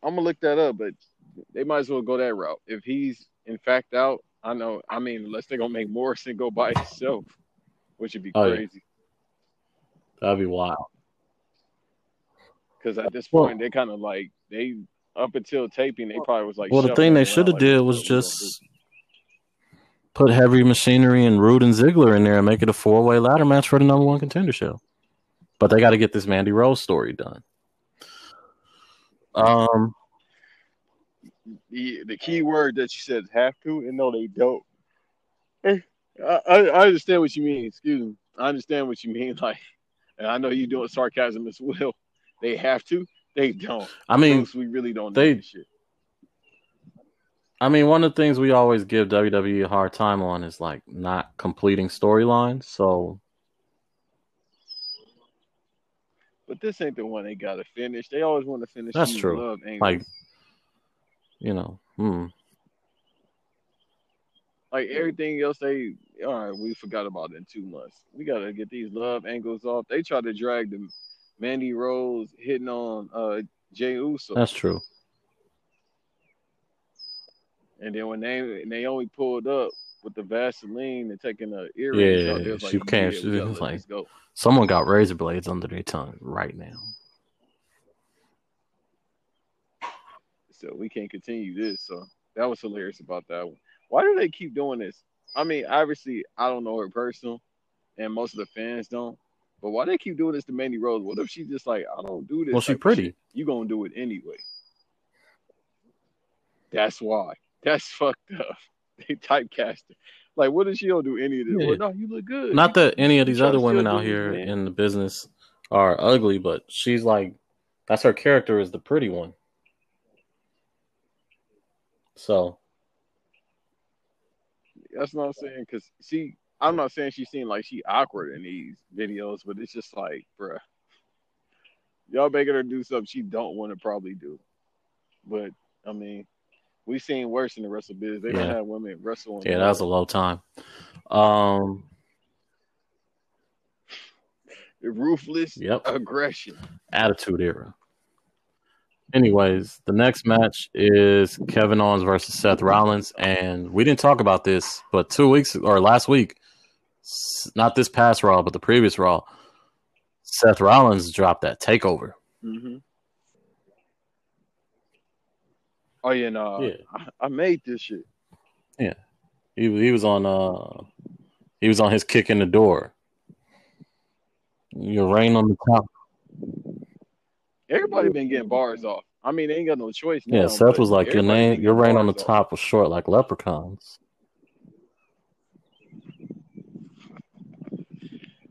I'm gonna look that up, but they might as well go that route. If he's in fact out, I know. I mean, unless they're gonna make Morrison go by himself, which would be Oh, yeah. crazy. That'd be wild. Because at this Well- point, they kind of like they up until taping, they probably was like. Well, the thing they should have like, did was just put heavy machinery and Roode and Ziggler in there and make it a four way ladder match for the number one contender show. But they got to get this Mandy Rose story done. Um, the, the key word that you said have to, and no, they don't. I, I I understand what you mean. Excuse me. I understand what you mean. Like, and I know you're doing sarcasm as well. They have to. They don't. I mean, Folks, we really don't they- know shit. I mean, one of the things we always give WWE a hard time on is like not completing storylines. So But this ain't the one they got to finish. They always want to finish. That's true. Like- you know, hmm. Like everything else they all right we forgot about it in two months we gotta get these love angles off they tried to drag the mandy rose hitting on uh Jey Uso that's true. and then when they naomi pulled up with the vaseline and taking the earrings Yeah, out, she like, came- yeah, she was like- go. Someone got razor blades under their tongue right now. so we can't continue this so that was hilarious about that one why do they keep doing this i mean obviously i don't know her personal and most of the fans don't but why they keep doing this to Mandy Rose? What if she just like I don't do this? Well, she pretty. shit? You gonna do it anyway. That's why. That's fucked up. They typecast her. Like, what if she don't do any of this? Yeah. Well, no, you look good. Not that any of these other women out here man. in the business are ugly, but she's like that's her character is the pretty one. So That's what I'm saying. Cause she, I'm not saying she seemed like she awkward in these videos, but it's just like, bruh, y'all making her do something she don't want to probably do. But I mean, we've seen worse in the wrestle biz. They don't have women wrestling. yeah, that was a low time. Um, ruthless Yep. aggression. attitude era. Anyways, the next match is Kevin Owens versus Seth Rollins, and we didn't talk about this, but two weeks or last week, not this past Raw, but the previous Raw, Seth Rollins dropped that takeover. Mm-hmm. Oh yeah, no, Yeah. I, I made this shit. Yeah, he he was on uh he was on his kick in the door. Your reign on the top. Everybody been getting bars off. I mean, they ain't got no choice. Now, Yeah, Seth was like your name your reign on the bars off. top was short like leprechauns.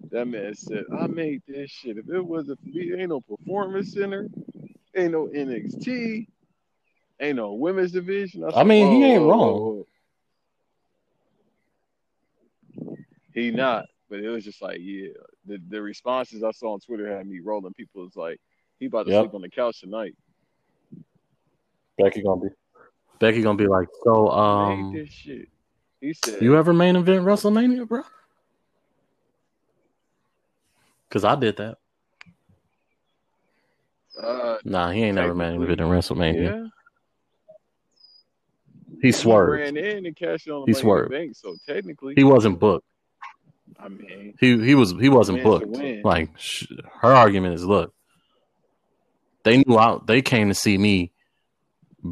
That man said, "I made this shit. If it wasn't for me, ain't no performance center, ain't no NXT, ain't no women's division." I said, mean, he ain't wrong." whoa, whoa." He not, but it was just like, yeah, the the responses I saw on Twitter had me rolling. People was like, he about to Yep. sleep on the couch tonight. Becky gonna be Becky gonna be like, so um, this shit. He said, you ever main event WrestleMania, bro? Cause I did that. uh, Nah, he ain't never main event in WrestleMania. yeah. He swerved. ran in and cashed on the He Money in the swerved. bank. So technically, He wasn't booked. I mean, He he was he wasn't booked. Like sh- her argument is, look, they knew I they came to see me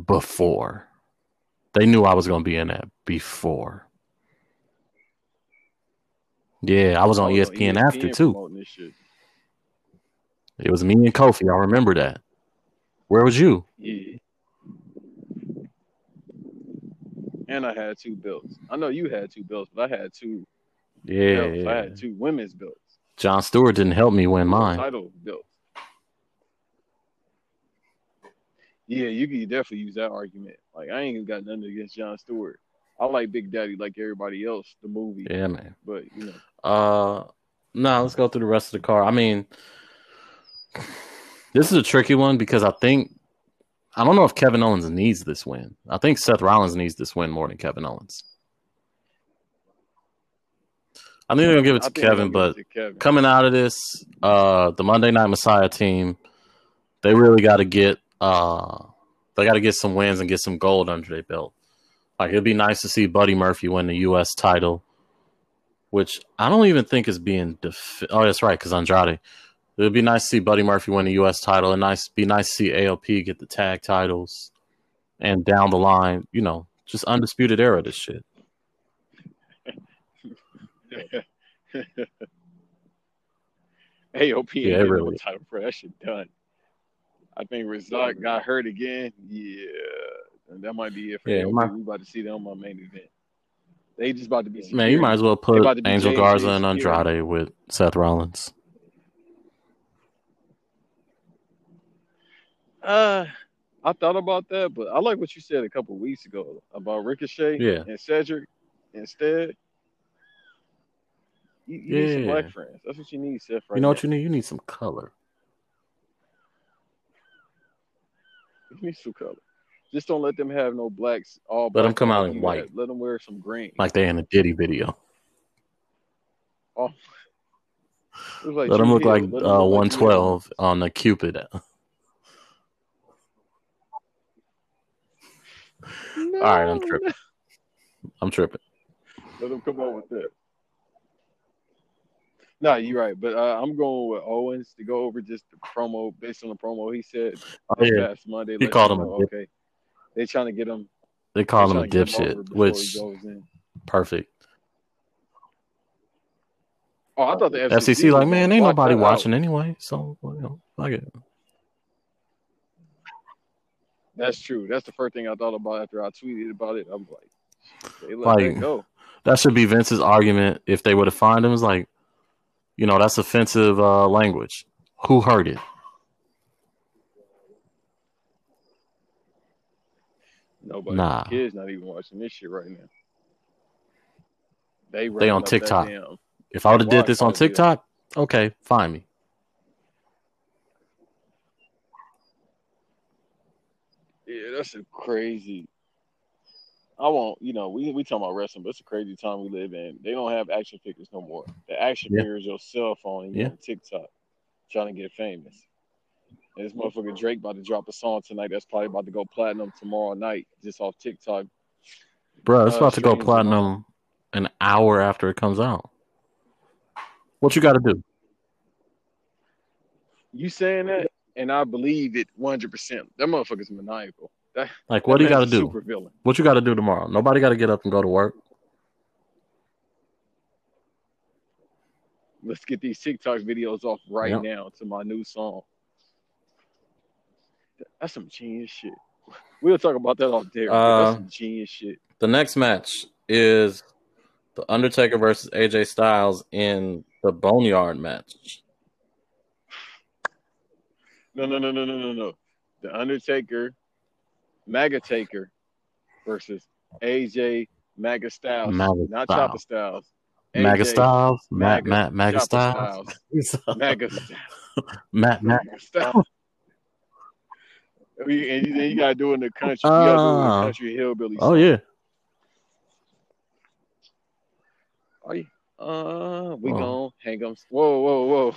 before. They knew I was gonna be in that before. Yeah, I was on oh, E I was ESPN, after too. promoting This shit. It was me and Kofi. I remember that. Where was you? Yeah. And I had two belts. I know you had two belts, but I had two Yeah, belts. I had two women's belts. Jon Stewart didn't help me win mine. Title belts. Yeah, you can definitely use that argument. Like I ain't got nothing against Jon Stewart. I like Big Daddy like everybody else, the movie. Yeah, man. But you know, Uh, no, let's go through the rest of the car. I mean, this is a tricky one because I think I don't know if Kevin Owens needs this win. I think Seth Rollins needs this win more than Kevin Owens. I think they're gonna give it to Kevin, but to Kevin. coming out of this, uh, the Monday Night Messiah team, they really got to get uh, they got to get some wins and get some gold under their belt. Like it'd be nice to see Buddy Murphy win the U.S. title, which I don't even think is being. Defi- oh, that's right, because Andrade. It'd be nice to see Buddy Murphy win the U.S. title, and nice be nice to see AOP get the tag titles, and down the line, you know, just undisputed era this shit. AOP Yeah, really title for that shit done. I think Rezar got hurt again. Yeah, and that might be it for Yeah, AOP. my- We about to see them on my main event. They just about to be. Man, you might as well put Angel J&J Garza and. Andrade with Seth Rollins. Uh, I thought about that, but I like what you said a couple weeks ago about Ricochet Yeah. and Cedric instead. You, you need some Yeah. black friends. That's what you need, Seth. Right you know now. what you need? You need some color. You need some color. Just don't let them have no blacks. All Let 'em black come out in white. Let them wear some green. Like they're in a Diddy video. Oh. Like Let them look like uh, look like 112 on the Cupid. Hill. All right, I'm tripping. I'm tripping. Let them come up with that. Nah, you're right, but uh, I'm going with Owens to go over just the promo based on the promo he said Oh, yeah. past Monday. He called him a know, okay. They're trying to get him. They call him a dipshit, over before he which perfect. Oh, I thought the FCC, FCC like, man, ain't nobody that out. watching anyway, so you know, like it. That's true. That's the first thing I thought about after I tweeted about it. I'm like, they let Like- that go. That should be Vince's argument if they would have fined him. It's like, you know, that's offensive uh, language. Who heard it? Nobody. Nah. Kids not even watching this shit right now. They They on TikTok. If I would have did this on Why do that? TikTok, okay, fine me. Yeah, that's a crazy. I won't. You know, we we talking about wrestling, but it's a crazy time we live in. They don't have action figures no more. The action Yeah. figure is your cell phone and Yeah. on TikTok trying to get famous. And this motherfucker Drake about to drop a song tonight that's probably about to go platinum tomorrow night just off TikTok. Bro, it's Uh, about to go platinum an hour after it comes out. What you got to do? You saying that, and I believe it 100%. That motherfucker's maniacal. That, Like, what do you got to do? What you got to do tomorrow? Nobody got to get up and go to work. Let's get these TikTok videos off right Yep. now to my new song. That's some genius shit. We'll talk about that off there. Uh, that's some genius shit. The next match is the Undertaker versus AJ Styles in the Boneyard match. No, no, no, no, no, no, no. The Undertaker, Maga Taker versus AJ Maga Styles, Maga not Styles. Chopper Styles. Maga Styles, Matt, Maga, Matt, Maga Styles, Styles, Matt, Matt. Styles. and you, you gotta do it in the country. You gotta do it in Ah. the country hillbilly. Oh yeah, Are you? Uh, we Oh. gonna hang them. Whoa, whoa, whoa!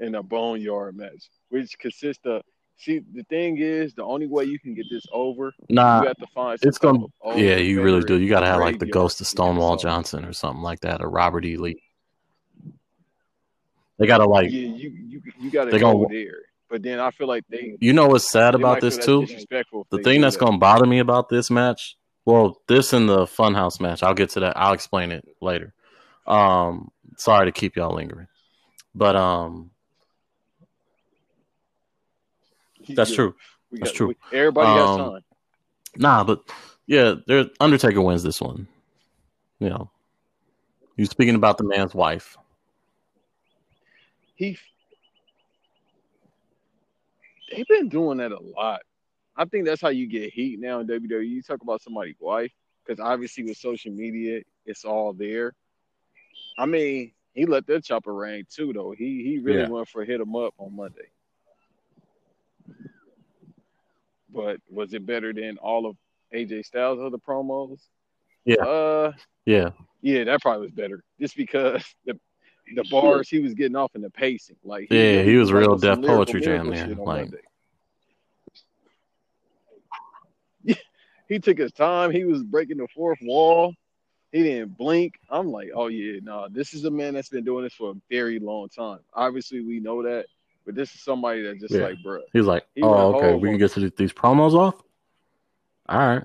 In a boneyard match, which consists of. See, the thing is, the only way you can get this over, nah. you have to find. It's gonna, type of old yeah, you really do. You got to have like the ghost of to get this Stonewall. Johnson or something like that, or Robert E. Lee. They got to like, Yeah, you you you got to They go gonna- there. But then I feel like they. you know what's sad about this too? that's disrespectful if The thing that's that. gonna bother me about this match, well, this and the Funhouse match, I'll get to that. I'll explain it later. Um, sorry to keep y'all lingering, but um, He's that's true. We That's got- true. we- everybody Um, has time. Nah, but yeah, there Undertaker wins this one. You know, you speaking about the man's wife. He. They've been doing that a lot. I think that's how you get heat now in WWE. You talk about somebody's wife because obviously with social media, it's all there. I mean, he let that chopper ring too, though. He he really Yeah. went for hit him up on Monday. But was it better than all of AJ Styles' other promos? Yeah. Uh, Yeah, yeah, that probably was better. Just because the the bars he was getting off in the pacing, like Yeah, he was real on some Def lyrical Poetry Jam miracle there, shit on like- Monday. he took his time. He was breaking the fourth wall. He didn't blink. I'm like, oh yeah, no, this is a man that's been doing this for a very long time. Obviously, we know that, but this is somebody that just Yeah. like, bruh, He's like, He "Oh, okay, we can get to these promos off." All right,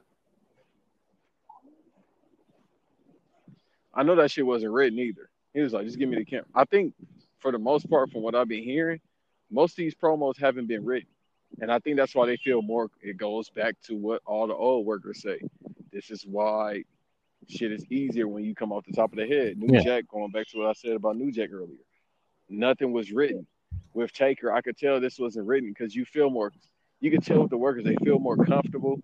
I know that shit wasn't written either. He was like, just give me the camera. I think for the most part, from what I've been hearing, most of these promos haven't been written. And I think that's why they feel more it goes back to what all the old workers say. This is why shit is easier when you come off the top of the head. New Yeah. Jack, going back to what I said about New Jack earlier. Nothing was written. With Taker, I could tell this wasn't written because you feel more you can tell with the workers they feel more comfortable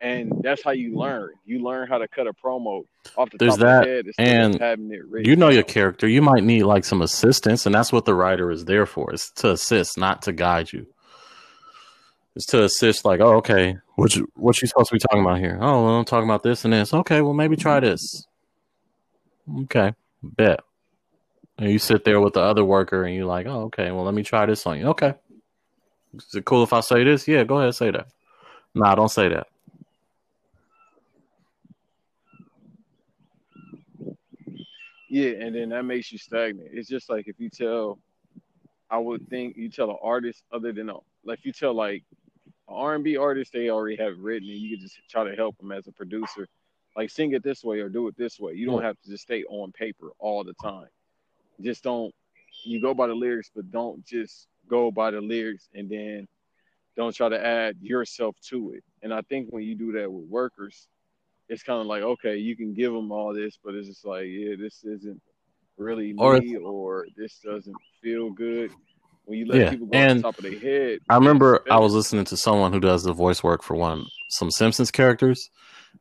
and that's how you learn. You learn how to cut a promo off the There's top that, of the head and having it written. you know your character. You might need like some assistance, and that's what the writer is there for. Is to assist, not to guide you. It's to assist. Like, oh, okay, what you, what you supposed to be talking about here? Oh, well, I'm talking about this and this. Okay, well, maybe try this. Okay, bet. And you sit there with the other worker, and you're like, oh, okay, well, let me try this on you. Okay, is it cool if I say this? Yeah, go ahead, say that. Nah, don't say that. Yeah, and then that makes you stagnant. It's just like if you tell, I would think you tell an artist other than a, like if you tell like an R and B artist, they already have written, and you can just try to help them as a producer, like sing it this way or do it this way. You don't have to just stay on paper all the time. Just don't. You go by the lyrics, but don't just go by the lyrics and then don't try to add yourself to it. And I think when you do that with workers, it's kind of like okay, you can give them all this, but it's just like yeah, this isn't really Or- me, or this doesn't feel good. When you let Yeah, people go and the top of their head, I remember I was listening to someone who does the voice work for one some Simpsons characters,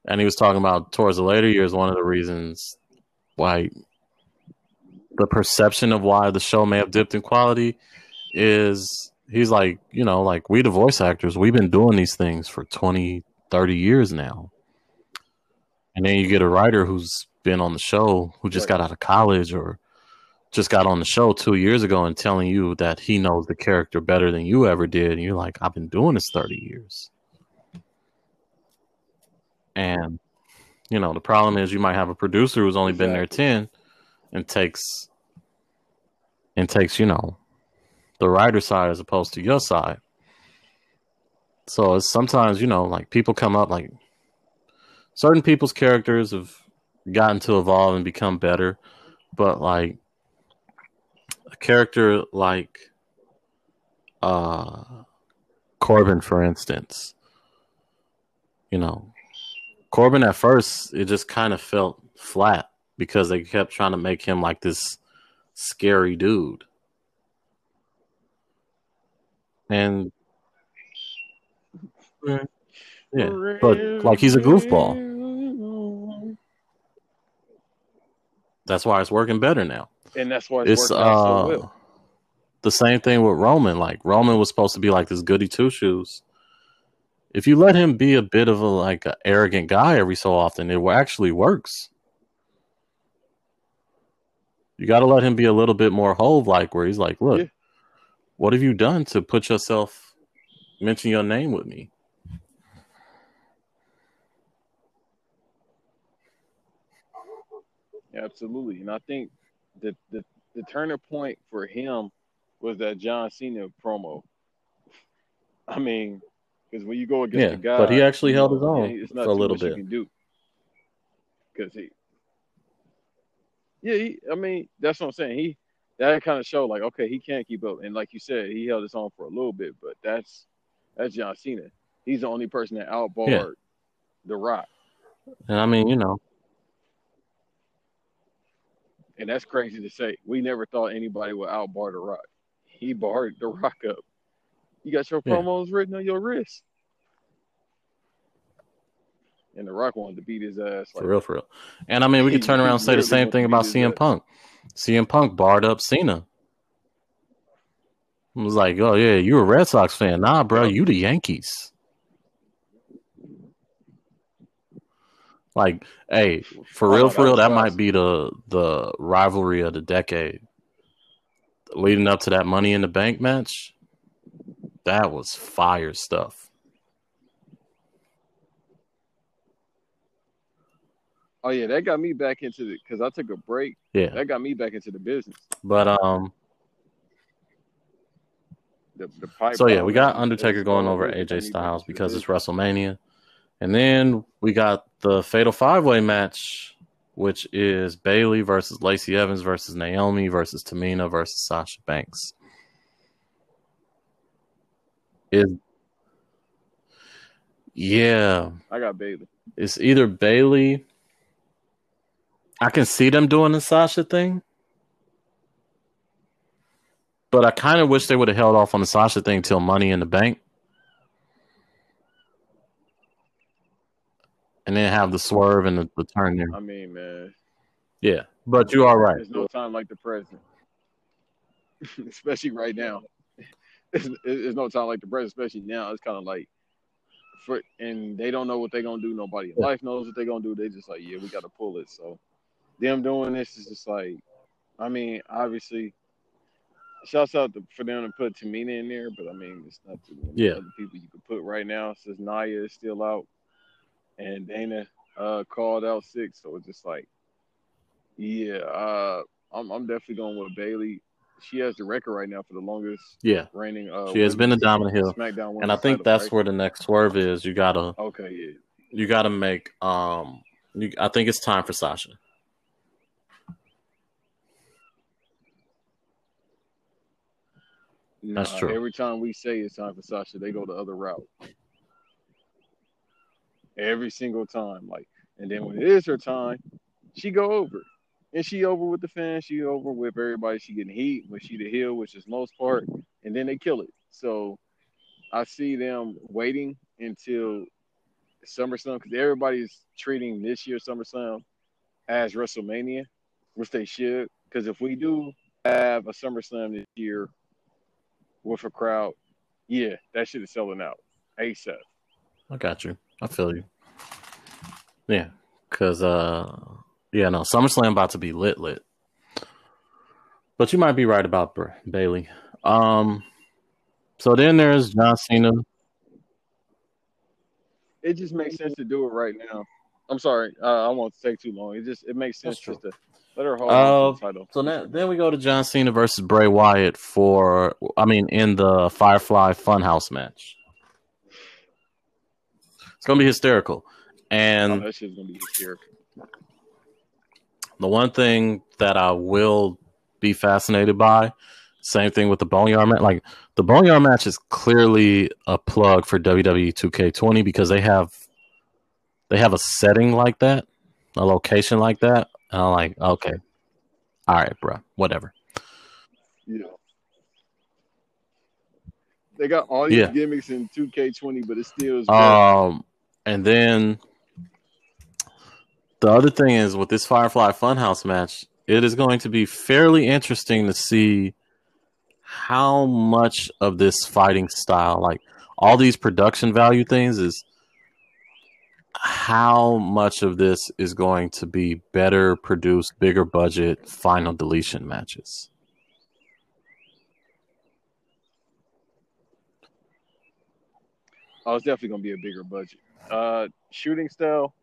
and he was talking about towards the later years one of the reasons why the perception of why the show may have dipped in quality is he's like, you know, like we the voice actors, we've been doing these things for 20, 30 years now. And then you get a writer who's been on the show who just got out of college or just got on the show two years ago and telling you that he knows the character better than you ever did. And you're like, I've been doing this 30 years. And, you know, the problem is you might have a producer who's only been there 10 and takes, and takes, you know, the writer side as opposed to your side. So it's sometimes, you know, like people come up like certain people's characters have gotten to evolve and become better, but like a character like uh Corbin, for instance, you know, Corbin at first it just kind of felt flat because they kept trying to make him like this scary dude. And yeah, but like he's a goofball. That's why it's working better now. and that's why it's, It's uh so well. the same thing with Roman. Like Roman was supposed to be like this goody two shoes. If you let him be a bit of a like a arrogant guy every so often, it actually works. You got to let him be a little bit more Hove like, where he's like, "Look, Yeah. what have you done to put yourself mention your name with me?" Absolutely, and I think the the the turning point for him was that John Cena promo. I mean, because when you go against Yeah, the guy, but he actually held know, his own it's for not a little you bit. can do. Because he, yeah, he, I mean, that's what I'm saying. He that kind of showed like, okay, he can't keep up, and like you said, he held his own for a little bit, but that's that's John Cena. He's the only person that outbarred Yeah. The Rock, And I mean, you know, and that's crazy to say. We never thought anybody would outbar The Rock. He barred The Rock up. You got your Yeah. promos written on your wrist. And The Rock wanted to beat his ass. Like, for real, for real. And I mean, we could turn around and say the same thing about CM ass. Punk. CM Punk barred up Cena. It was like, oh yeah, you're a Red Sox fan? Nah, bro, you the Yankees. Like, hey, for real, for real, that might be the the rivalry of the decade. Leading up to that Money in the Bank match, that was fire stuff. Oh yeah, that got me back into the because I took a break. Yeah, That got me back into the business. but um, The, the pipe So yeah, we got Undertaker going over that got me AJ Styles because it's. WrestleMania, and then we got the Fatal Five Way match, which is Bayley versus Lacey Evans versus Naomi versus Tamina versus Sasha Banks. Is yeah, I got Bayley. it's either Bayley. I can see them doing the Sasha thing, but I kind of wish they would have held off on the Sasha thing till Money in the Bank, and then have the swerve and the, the turn there. I mean, man, Yeah, but you are right. there's no time like the present, especially right now. There's, no time like the present, especially now. It's kind of like, for and they don't know what they're gonna do. Nobody in Yeah. life knows what they're gonna do. They just like, yeah, we got to pull it. So, them doing this is just like, I mean, obviously, shouts out to, for them to put Tamina in there, but I mean, it's not too many Yeah. other people you could put right now. Since Nia is still out, and Dana uh, called out sick, so it's just like, yeah, uh, I'm I'm definitely going with Bayley. She has the record right now for the longest Yeah, reigning. Uh, she has been a dominant heel, SmackDown, and I think that's right? where the next swerve is. You gotta Okay, yeah. you gotta make um. You, I think it's time for Sasha. That's true. Every time we say it's time for Sasha, they go the other route. Every single time, like, and then when it is her time, she go over, and she over with the fans. She over with everybody. She getting heat when she the heel, which is most part, and then they kill it. So I see them waiting until SummerSlam because everybody's treating this year's SummerSlam as WrestleMania, which they should. Because if we do have a SummerSlam this year with a crowd, yeah, that shit is selling out ASAP. I got you. I feel you. Yeah, cause uh, yeah, no, SummerSlam about to be lit, lit. But you might be right about Br- Bayley. Um, so then there's John Cena. It just makes sense to do it right now. I'm sorry, uh, I won't take too long. It just it makes sense just to let her hold Uh, the title. So then, then we go to John Cena versus Bray Wyatt for, I mean, in the Firefly Funhouse match. It's gonna be hysterical, Oh, and that shit's gonna be hysterical. The one thing that I will be fascinated by, same thing with the Boneyard match. Like the Boneyard match is clearly a plug for WWE 2K20 because they have they have a setting like that, a location like that. And I'm like, okay, all right, bro, whatever. Yeah. They got all these Yeah. gimmicks in 2K20, but it still is. Um, and then the other thing is with this Firefly Funhouse match, it is going to be fairly interesting to see how much of this fighting style, like all these production value things, is how much of this is going to be better produced, bigger budget, final deletion matches. Oh, it's definitely gonna be a bigger budget. Uh, shooting style,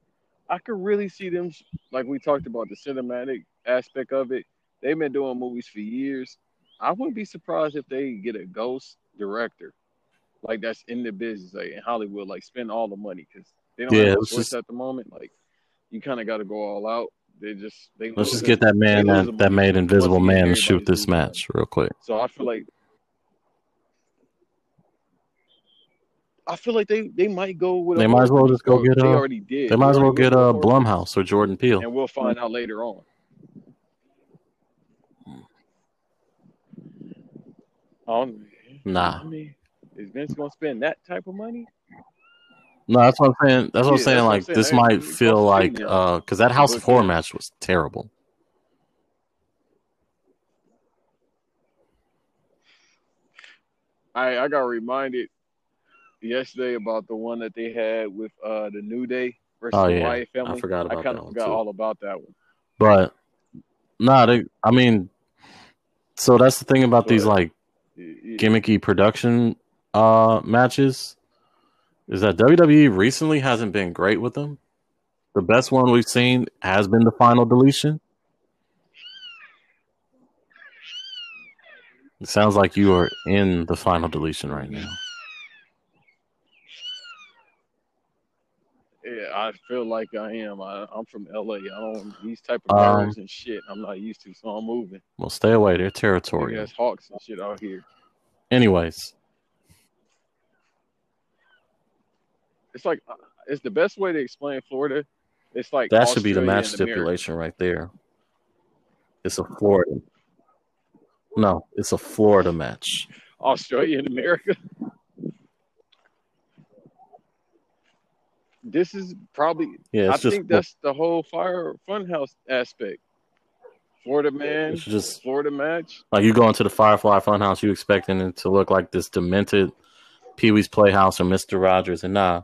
I could really see them, like we talked about the cinematic aspect of it. They've been doing movies for years. I wouldn't be surprised if they get a ghost director, like that's in the business, like in Hollywood, like spend all the money because they don't Yeah, have choice just at the moment. Like you kind of got to go all out. They just they let's just get that man that, that made Invisible. Man to shoot this match real quick. So I feel like I feel like they they might go with They might as well just go get they uh already did. they might as well get a uh Blumhouse or Jordan Peele. and we'll find out later on. Um, Nah. I mean, is Vince gonna spend that type of money? No, that's what I'm saying. That's what I'm Yeah, saying. what I'm Like saying. this Hey, might feel the like uh because that House of Horror yeah, match was terrible. I I got reminded yesterday about the one that they had with uh the New Day versus Oh the yeah, Wyatt I family. forgot I about kind that of forgot too. all about that one. But nah, they. I mean, so that's the thing about these like y- y- gimmicky production uh matches is that WWE recently hasn't been great with them. The best one we've seen has been the final deletion. It sounds like you are in the final deletion right now. yeah, I feel like I am. I, I'm from LA. I don't these type of Um, birds and shit. I'm not used to, so I'm moving. well, stay away. They're territorial. ass hawks and shit out here. Anyways, It's like uh, it's the best way to explain Florida. It's like that should be the match America. stipulation right there. It's a Florida. No, it's a Florida match. Australia and America. This is probably. Yeah, I just think that's the whole fire funhouse aspect. Florida man, it's just Florida match. like you go into the Firefly Funhouse, you expecting it to look like this demented Pee Wee's Playhouse or Mister Rogers, and nah,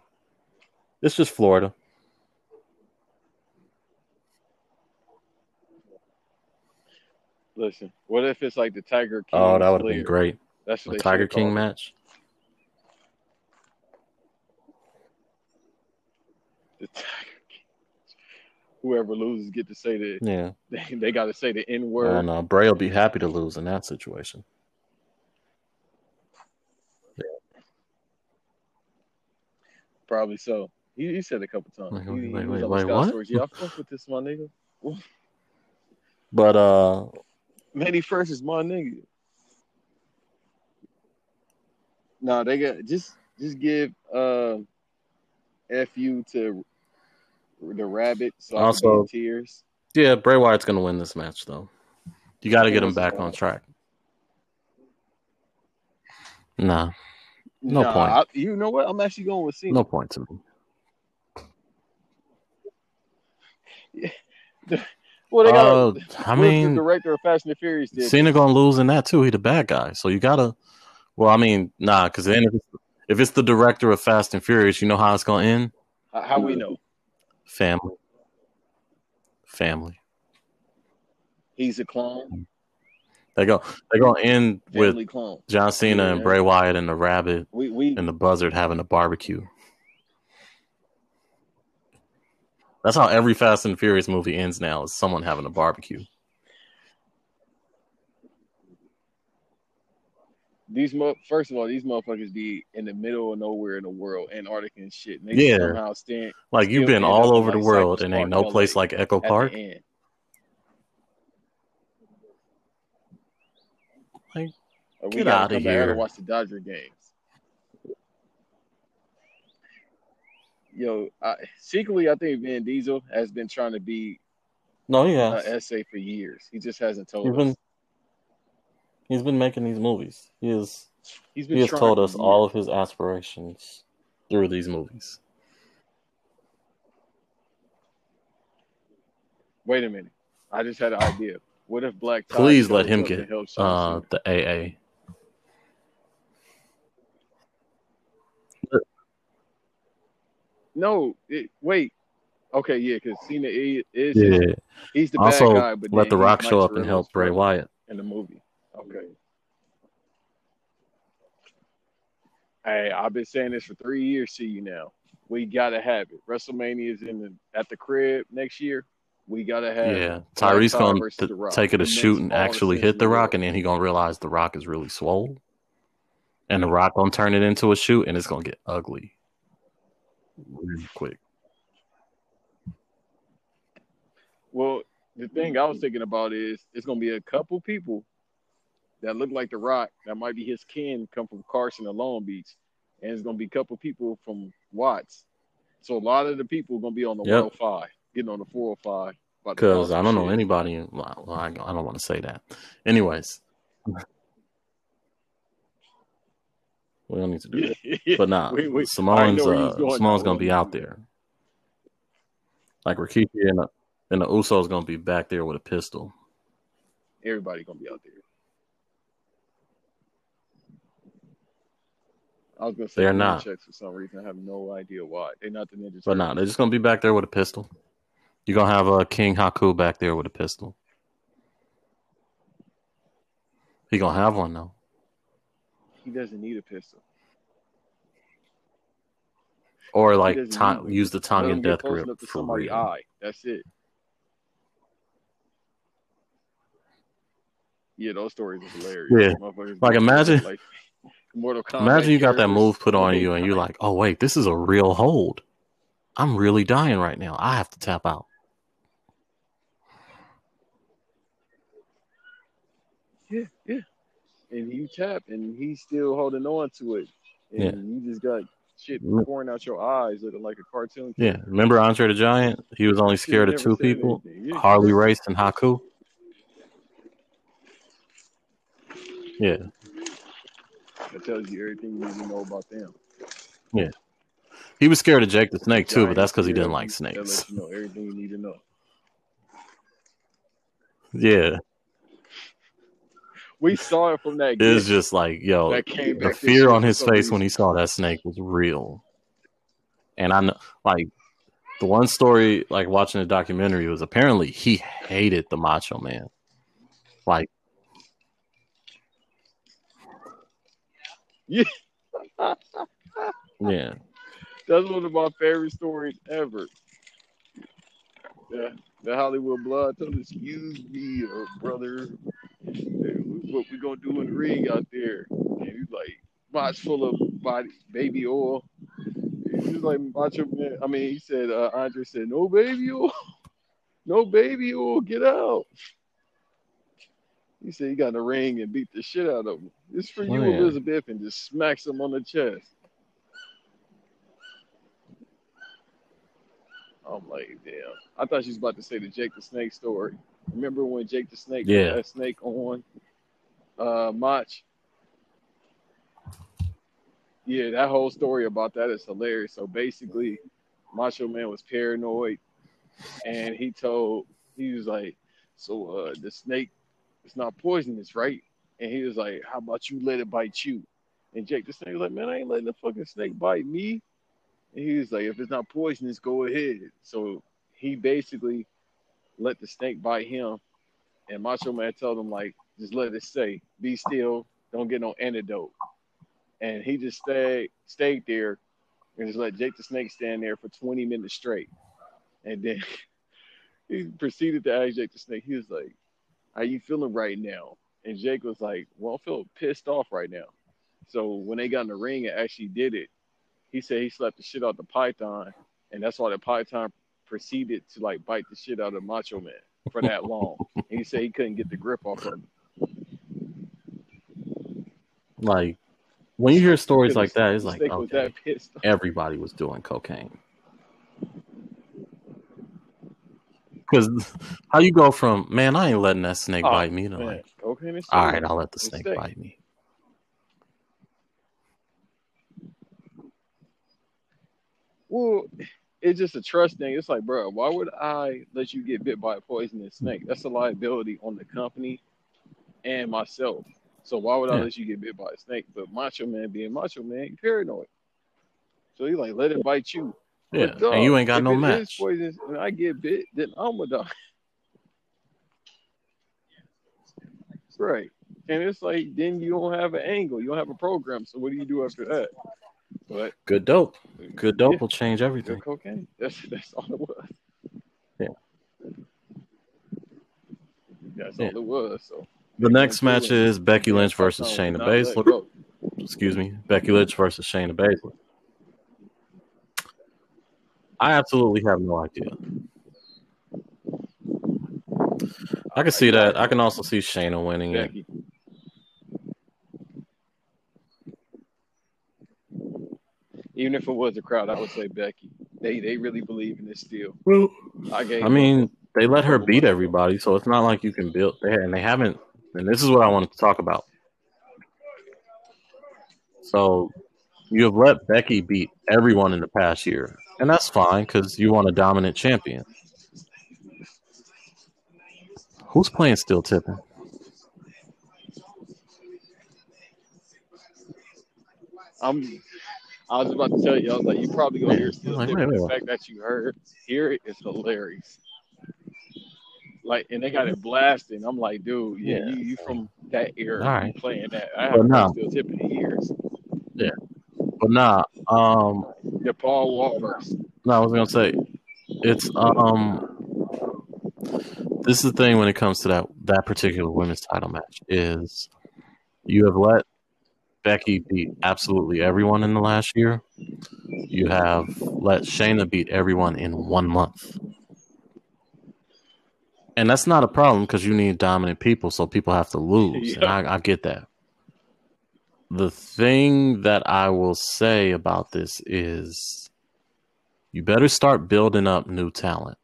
it's just Florida. Listen, what if it's like the Tiger King? Oh, that would have been great. That's The Tiger King call match. The Tiger King. Whoever loses get to say the Yeah, they, they got to say the N and word. uh, Bray will be happy to lose in that situation. Probably so. He, he said a couple times. Wait, He, wait, he wait, was wait, wait, what? Storage. Yeah, I fuck with this, my nigga. But uh, Manny first is my nigga. No, they got just just give uh fu to the rabbit so I can be also, in tears. yeah, Bray Wyatt's gonna win this match though. You got to get him back on on. track. Nah, no Nah, point. I, you know what? I'm actually going with Cena. No point to me. Well, they got. Uh, I if the mean, director of Fast and the Furious did Cena gonna lose in that too. He the bad guy, so you gotta. Well, I mean, nah, because then if it's, if it's the director of Fast and Furious, you know how it's gonna end. How, how we know? Family, family. He's a clone, They go. They gonna end with clone. John Cena and Bray Wyatt and the Rabbit We we and the Buzzard having a barbecue. That's how every Fast and Furious movie ends now. Is someone having a barbecue. these mo- first of all, these motherfuckers be in the middle of nowhere in the world, Antarctica and shit. And Yeah. somehow stand Like you've been all over the like, world, Cypress and ain't no place like Echo Park. Like, get out of outta come back. I gotta here. watch the Dodger games. Yo, I, secretly, I think Vin Diesel has been trying to be no, he an has. essay for years. He just hasn't told He's been us. he's been making these movies. He is He's been he has told us all of his aspirations through these movies. Wait a minute. I just had an idea. What if Black? Please let him get and helps Shang uh the AA. No, it, wait. Okay, yeah, because Cena is, is Yeah. he's the Also, bad guy, but let The Rock show up and help Bray Wyatt. in the movie. Okay. Hey, I've been saying this for three years See you now. We gotta have it. WrestleMania is in the at the crib next year. We gotta have Yeah, it. Tyrese gonna versus t- The Rock. take it It a shoot and actually hit the the Rock, and then he gonna realize the Rock is really swole, and the Rock gonna turn it into a shoot, and it's gonna get ugly really quick. Well, the thing I was thinking about is it's gonna be a couple people that look like The Rock that might be his kin come from Carson or Long Beach, and it's gonna be a couple people from Watts. So a lot of the people are gonna be on the Yep. 105, getting on the 405. about to Because I don't know shit. anybody. in- Well, I, I don't want to say that. Anyways, we don't need to do that. But nah, We- we- I already Samoan's know where he's uh, going now. gonna be out there. Like Rikishi and the and the Usos gonna be back there with a pistol. Everybody gonna be out there. I was gonna say They're not. Checks for some reason. I have no idea why. They're not the Ninja But nah, they're just gonna be back there with a pistol. You're gonna have uh, King Haku back there with a pistol. He gonna have one though. He doesn't need a pistol. Or like Ton- use the tongue get death grip for real. eye. That's it. Yeah, those stories are hilarious. Yeah. Like, imagine- like Mortal Kombat. Imagine you got that move put on you and you're like, oh wait, this is a real hold. I'm really dying right now. I have to tap out. Yeah, yeah. And you tap, and he's still holding on to it, and Yeah. you just got shit Mm. pouring out your eyes, looking like a cartoon. Yeah. Remember Andre the Giant? He was only scared of two people. Yeah, Harley Race and Haku. Yeah. That tells you everything you need to know about them. Yeah, he was scared of Jake the Snake too, but that's because he didn't like That snakes. lets you know everything you need to know. Yeah. We saw it from that. It was just like, yo, the fear on his face when he saw that snake was real. And I know, like, the one story, like watching the documentary, was apparently he hated the Macho Man. Like, Yeah. yeah, That's one of my favorite stories ever. Yeah, the Hollywood blood told us, "Excuse me, uh, brother, Hey, what we gonna do in the ring out there?" And he's like, "Box full of body baby oil." He was like, "Macho man." I mean, he said, uh, Andre said, "No baby oil, no baby oil, get out." He said he got in the ring and beat the shit out of him. It's for you, Oh, yeah. Elizabeth, and just smacks him on the chest. I'm like, damn. I thought she was about to say the Jake the Snake story. Remember when Jake the Snake Yeah. that snake on uh Mach? Yeah, that whole story about that is hilarious. So basically, Macho Man was paranoid and he told he was like, So uh the snake is not poisonous, right? And he was like, How about you let it bite you? And Jake the Snake was like, Man, I ain't letting the fucking snake bite me. And he was like, if it's not poisonous, go ahead. So he basically let the snake bite him. And Macho Man told him, like, just let it say, Be still. Don't get no antidote. And he just stayed stayed there and just let Jake the Snake stand there for 20 minutes straight. And then he proceeded to ask Jake the Snake, he was like, How you feeling right now? And Jake was like, Well, I'm feeling pissed off right now. So when they got in the ring and actually did it, he said he slapped the shit out the python, and that's why the python proceeded to like bite the shit out of Macho Man for that long. and he said he couldn't get the grip off of him. Like when you hear stories like that, it's like, okay, everybody was doing cocaine. Because how you go from man, I ain't letting that snake Oh, bite me to Man, like, okay, all right, I'll let the snake bite me. Well, it's just a trust thing. It's like, bro, why would I let you get bit by a poisonous snake? That's a liability on the company and myself. So why would I Yeah. let you get bit by a snake? But Macho Man being Macho Man, he paranoid. So he like, let it bite you. Yeah, But, dog, and you ain't got no match. poisonous and I get bit, then I'm gonna die. right. And it's like then you don't have an angle, you don't have a program. So what do you do after that? But Good dope. Good dope Yeah. will change Good everything. cocaine. That's that's all it was. Yeah. That's Yeah. all it was. So The next match is Becky Lynch versus Not Shayna Baszler. Excuse me, Becky Lynch versus Shayna Baszler. I absolutely have no idea. I can see that. I can also see Shayna winning it. Even if it was a crowd, I would say Becky. They they really believe in this deal. I I mean, they let her beat everybody, so it's not like you can build there, and they haven't. And this is what I wanted to talk about. So, you have let Becky beat everyone in the past year, and that's fine because you want a dominant champion. Who's playing still tipping? I'm. I was about to tell you. I was like, you probably gonna hear still. Like, Tipping. the fact that you heard hear it is hilarious. Like, and they got it blasting. I'm like, dude, yeah, Yeah. you, you from that era, right. playing that. I no. heard still tipping in years. Yeah. But nah, um, yeah, Paul Wall verse. No, I was gonna say it's um this is the thing when it comes to that that particular women's title match is you have let Becky beat absolutely everyone in the last year. You have let Shayna beat everyone in one month. And that's not a problem because you need dominant people, so people have to lose. And I, I get that. The thing that I will say about this is you better start building up new talent.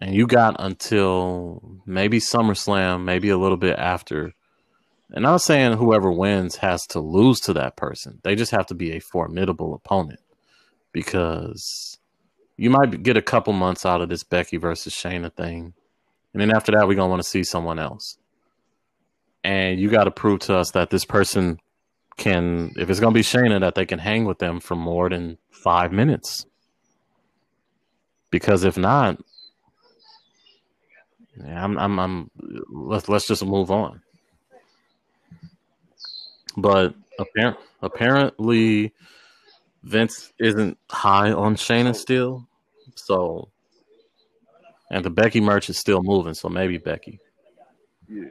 And you got until maybe SummerSlam, maybe a little bit after. And I'm saying whoever wins has to lose to that person. They just have to be a formidable opponent because you might get a couple months out of this Becky versus Shayna thing. And then after that, we're going to want to see someone else. And you got to prove to us that this person can, if it's going to be Shayna, that they can hang with them for more than five minutes. Because if not, I'm, I'm, I'm. Let's let's just move on. But apparent, apparently, Vince isn't high on Shayna still, so, and the Becky merch is still moving, so maybe Becky. Yeah.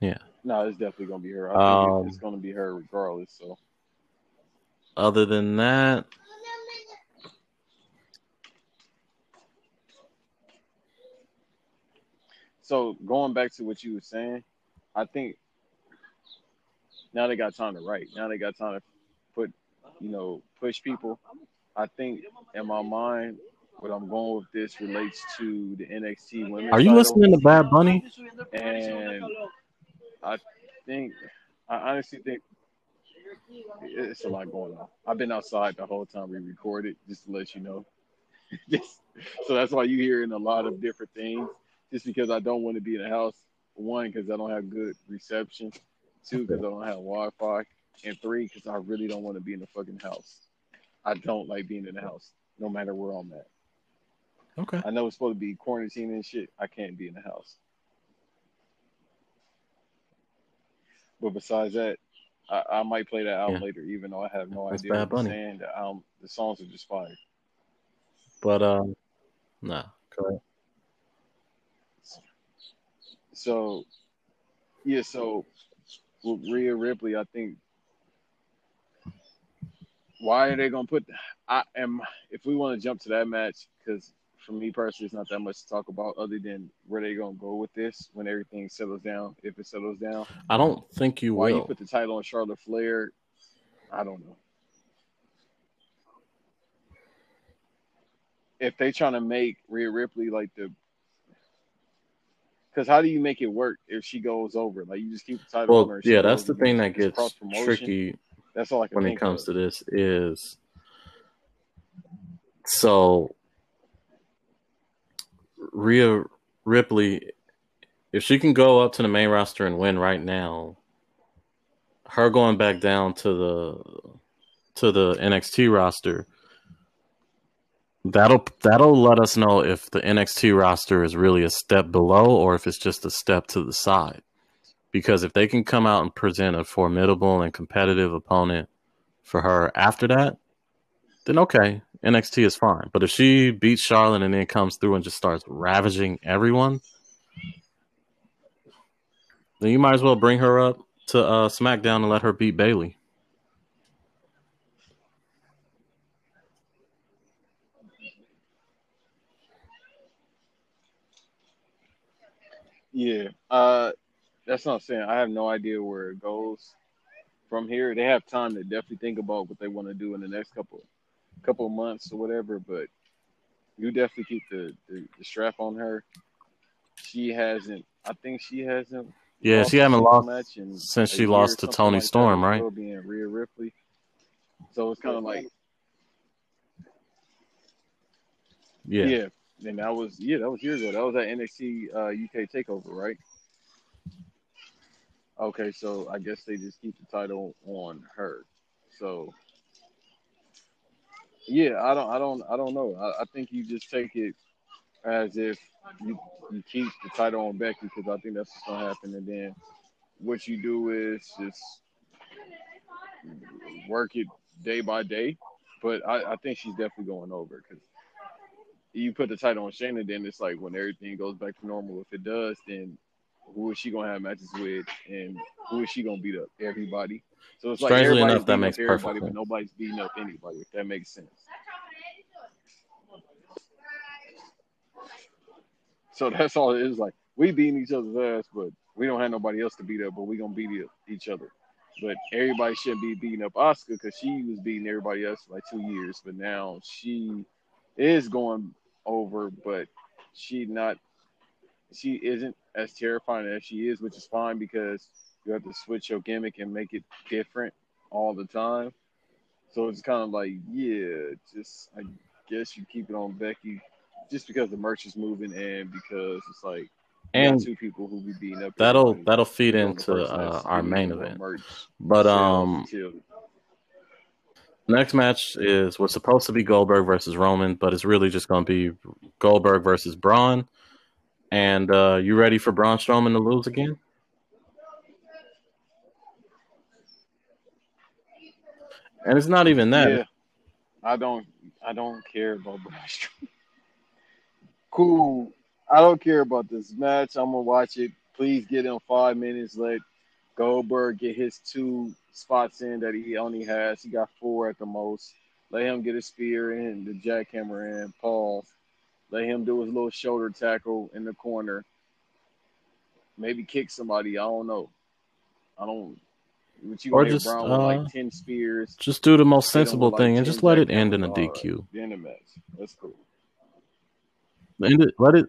Yeah. No, it's definitely gonna be her. I think Um, it's gonna be her regardless. So Other than that, So going back to what you were saying, I think now they got time to write. Now they got time to put, you know, push people. I think in my mind, what I'm going with this relates to the NXT women's. are you title. listening to Bad Bunny? And I think, I honestly think it's a lot going on. I've been outside the whole time we recorded, just to let you know. just, so that's why you're hearing a lot of different things. Just because I don't want to be in the house. One, because I don't have good reception. Two, because I don't have Wi-Fi. And three, because I really don't want to be in the fucking house. I don't like being in the house, no matter where I'm at. Okay. I know it's supposed to be quarantine and shit. I can't be in the house. But besides that, I, I might play that album Yeah. later, even though I have no That's idea Bad what you're saying. The album, the songs are just fire. But um, nah, correct. So, yeah. So with Rhea Ripley, I think. Why are they gonna put? I am. If we want to jump to that match, because for me personally, it's not that much to talk about, other than where they gonna go with this when everything settles down. If it settles down, I don't think you why will. you put the title on Charlotte Flair? I don't know. If they trying to make Rhea Ripley like the, because how do you make it work if she goes over? Like you just keep the title on her. Well, yeah, that's the thing that gets tricky That's all I can when it comes of. to this is so Rhea Ripley, if she can go up to the main roster and win right now, her going back down to the to the NXT roster, that'll that'll let us know if the NXT roster is really a step below or if it's just a step to the side. Because if they can come out and present a formidable and competitive opponent for her after that, then okay, NXT is fine. But if she beats Charlotte and then comes through and just starts ravaging everyone, then you might as well bring her up to uh, SmackDown and let her beat Bayley. Yeah, uh, that's what I'm saying. I have no idea where it goes from here. They have time to definitely think about what they want to do in the next couple couple months or whatever. But you definitely keep the, the, the strap on her. She hasn't. I think she hasn't. Yeah, she a haven't lost match since she lost to Toni like Storm, with right? Being Rhea Ripley. So it's kind of like Yeah. yeah. And that was yeah, that was years ago. That was at NXT uh, UK Takeover, right? Okay, so I guess they just keep the title on her. So yeah, I don't, I don't, I don't know. I, I think you just take it as if you you keep the title on Becky because I think that's what's gonna happen, and then what you do is just work it day by day. But I, I think she's definitely going over because you put the title on Shayna, then it's like when everything goes back to normal. If it does, then who is she gonna have matches with, and who is she gonna beat up? Everybody. So it's like Strangely everybody's enough, that makes everybody, perfect but nobody's beating up anybody. If that makes sense. So that's all it is. Like we beating each other's ass, but we don't have nobody else to beat up. But we gonna beat each other. But everybody shouldn't be beating up Asuka because she was beating everybody else for like two years. But now she is going over, but she not. She isn't as terrifying as she is, which is fine because you have to switch your gimmick and make it different all the time. So it's kind of like, yeah, just I guess you keep it on Becky just because the merch is moving and because it's like And two people who be beating up that'll that'll feed You know, the into uh, our main event. merch But um, next match is was supposed to be Goldberg versus Roman, but it's really just going to be Goldberg versus Braun. And uh, you ready for Braun Strowman to lose again? And it's not even that. yeah, I don't I don't care about Braun Strowman. Cool. I don't care about this match. I'm gonna watch it. Please get him five minutes. Let Goldberg get his two spots in that he only has. He got four at the most. Let him get his spear in, the jackhammer in. Pause. Let him do his little shoulder tackle in the corner. Maybe kick somebody. I don't know. I don't. What you Or just Braun with uh, like ten spears? just do the most sensible like thing and just let it end in a All right, DQ. the end of match. That's cool. End it, let it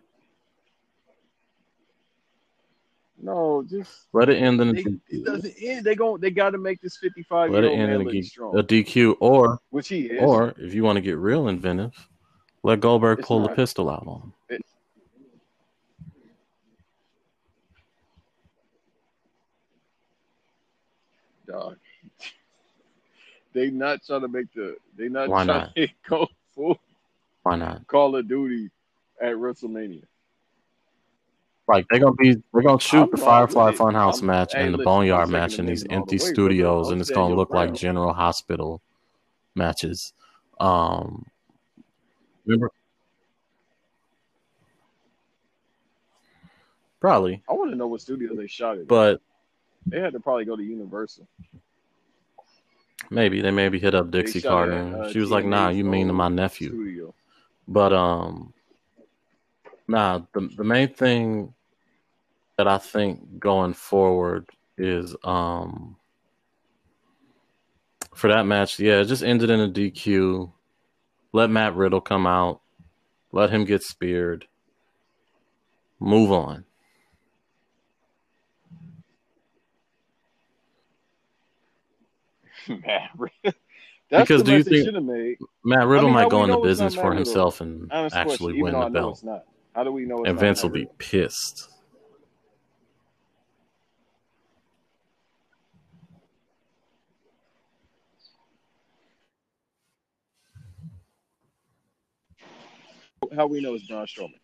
No, just let it end in they, it DQ. doesn't end. They gon' they got to make this fifty five Let it end in a, look G- strong, a DQ, or which he is. or if you want to get real inventive, let Goldberg It's pull the pistol out on him. It, dog. They not trying to make the. They not Why trying not? to go full Why not? Call of Duty at WrestleMania. Like they're gonna be they're gonna shoot I'm the Firefly. Funhouse I'm. match Hey, and the listen. Boneyard match in these empty way, studios, and it's gonna look like. General Hospital matches. Um, remember, probably, I want to know what studio they shot it at. but They had to probably go to Universal. maybe they maybe hit up Dixie Carter, at uh, she was like, "Nah, you mean to my nephew." studio. But um, nah, the the main thing that I think going forward is um for that match, yeah, it just ended in a DQ. Let Matt Riddle come out. Let him get speared. Move on. Matt Riddle. That's Because do you think-. Matt Riddle I mean, might go into business for Matt Riddle? himself and actually win the belt. How do we know it's And Vince will be pissed. How we know it's Braun Strowman?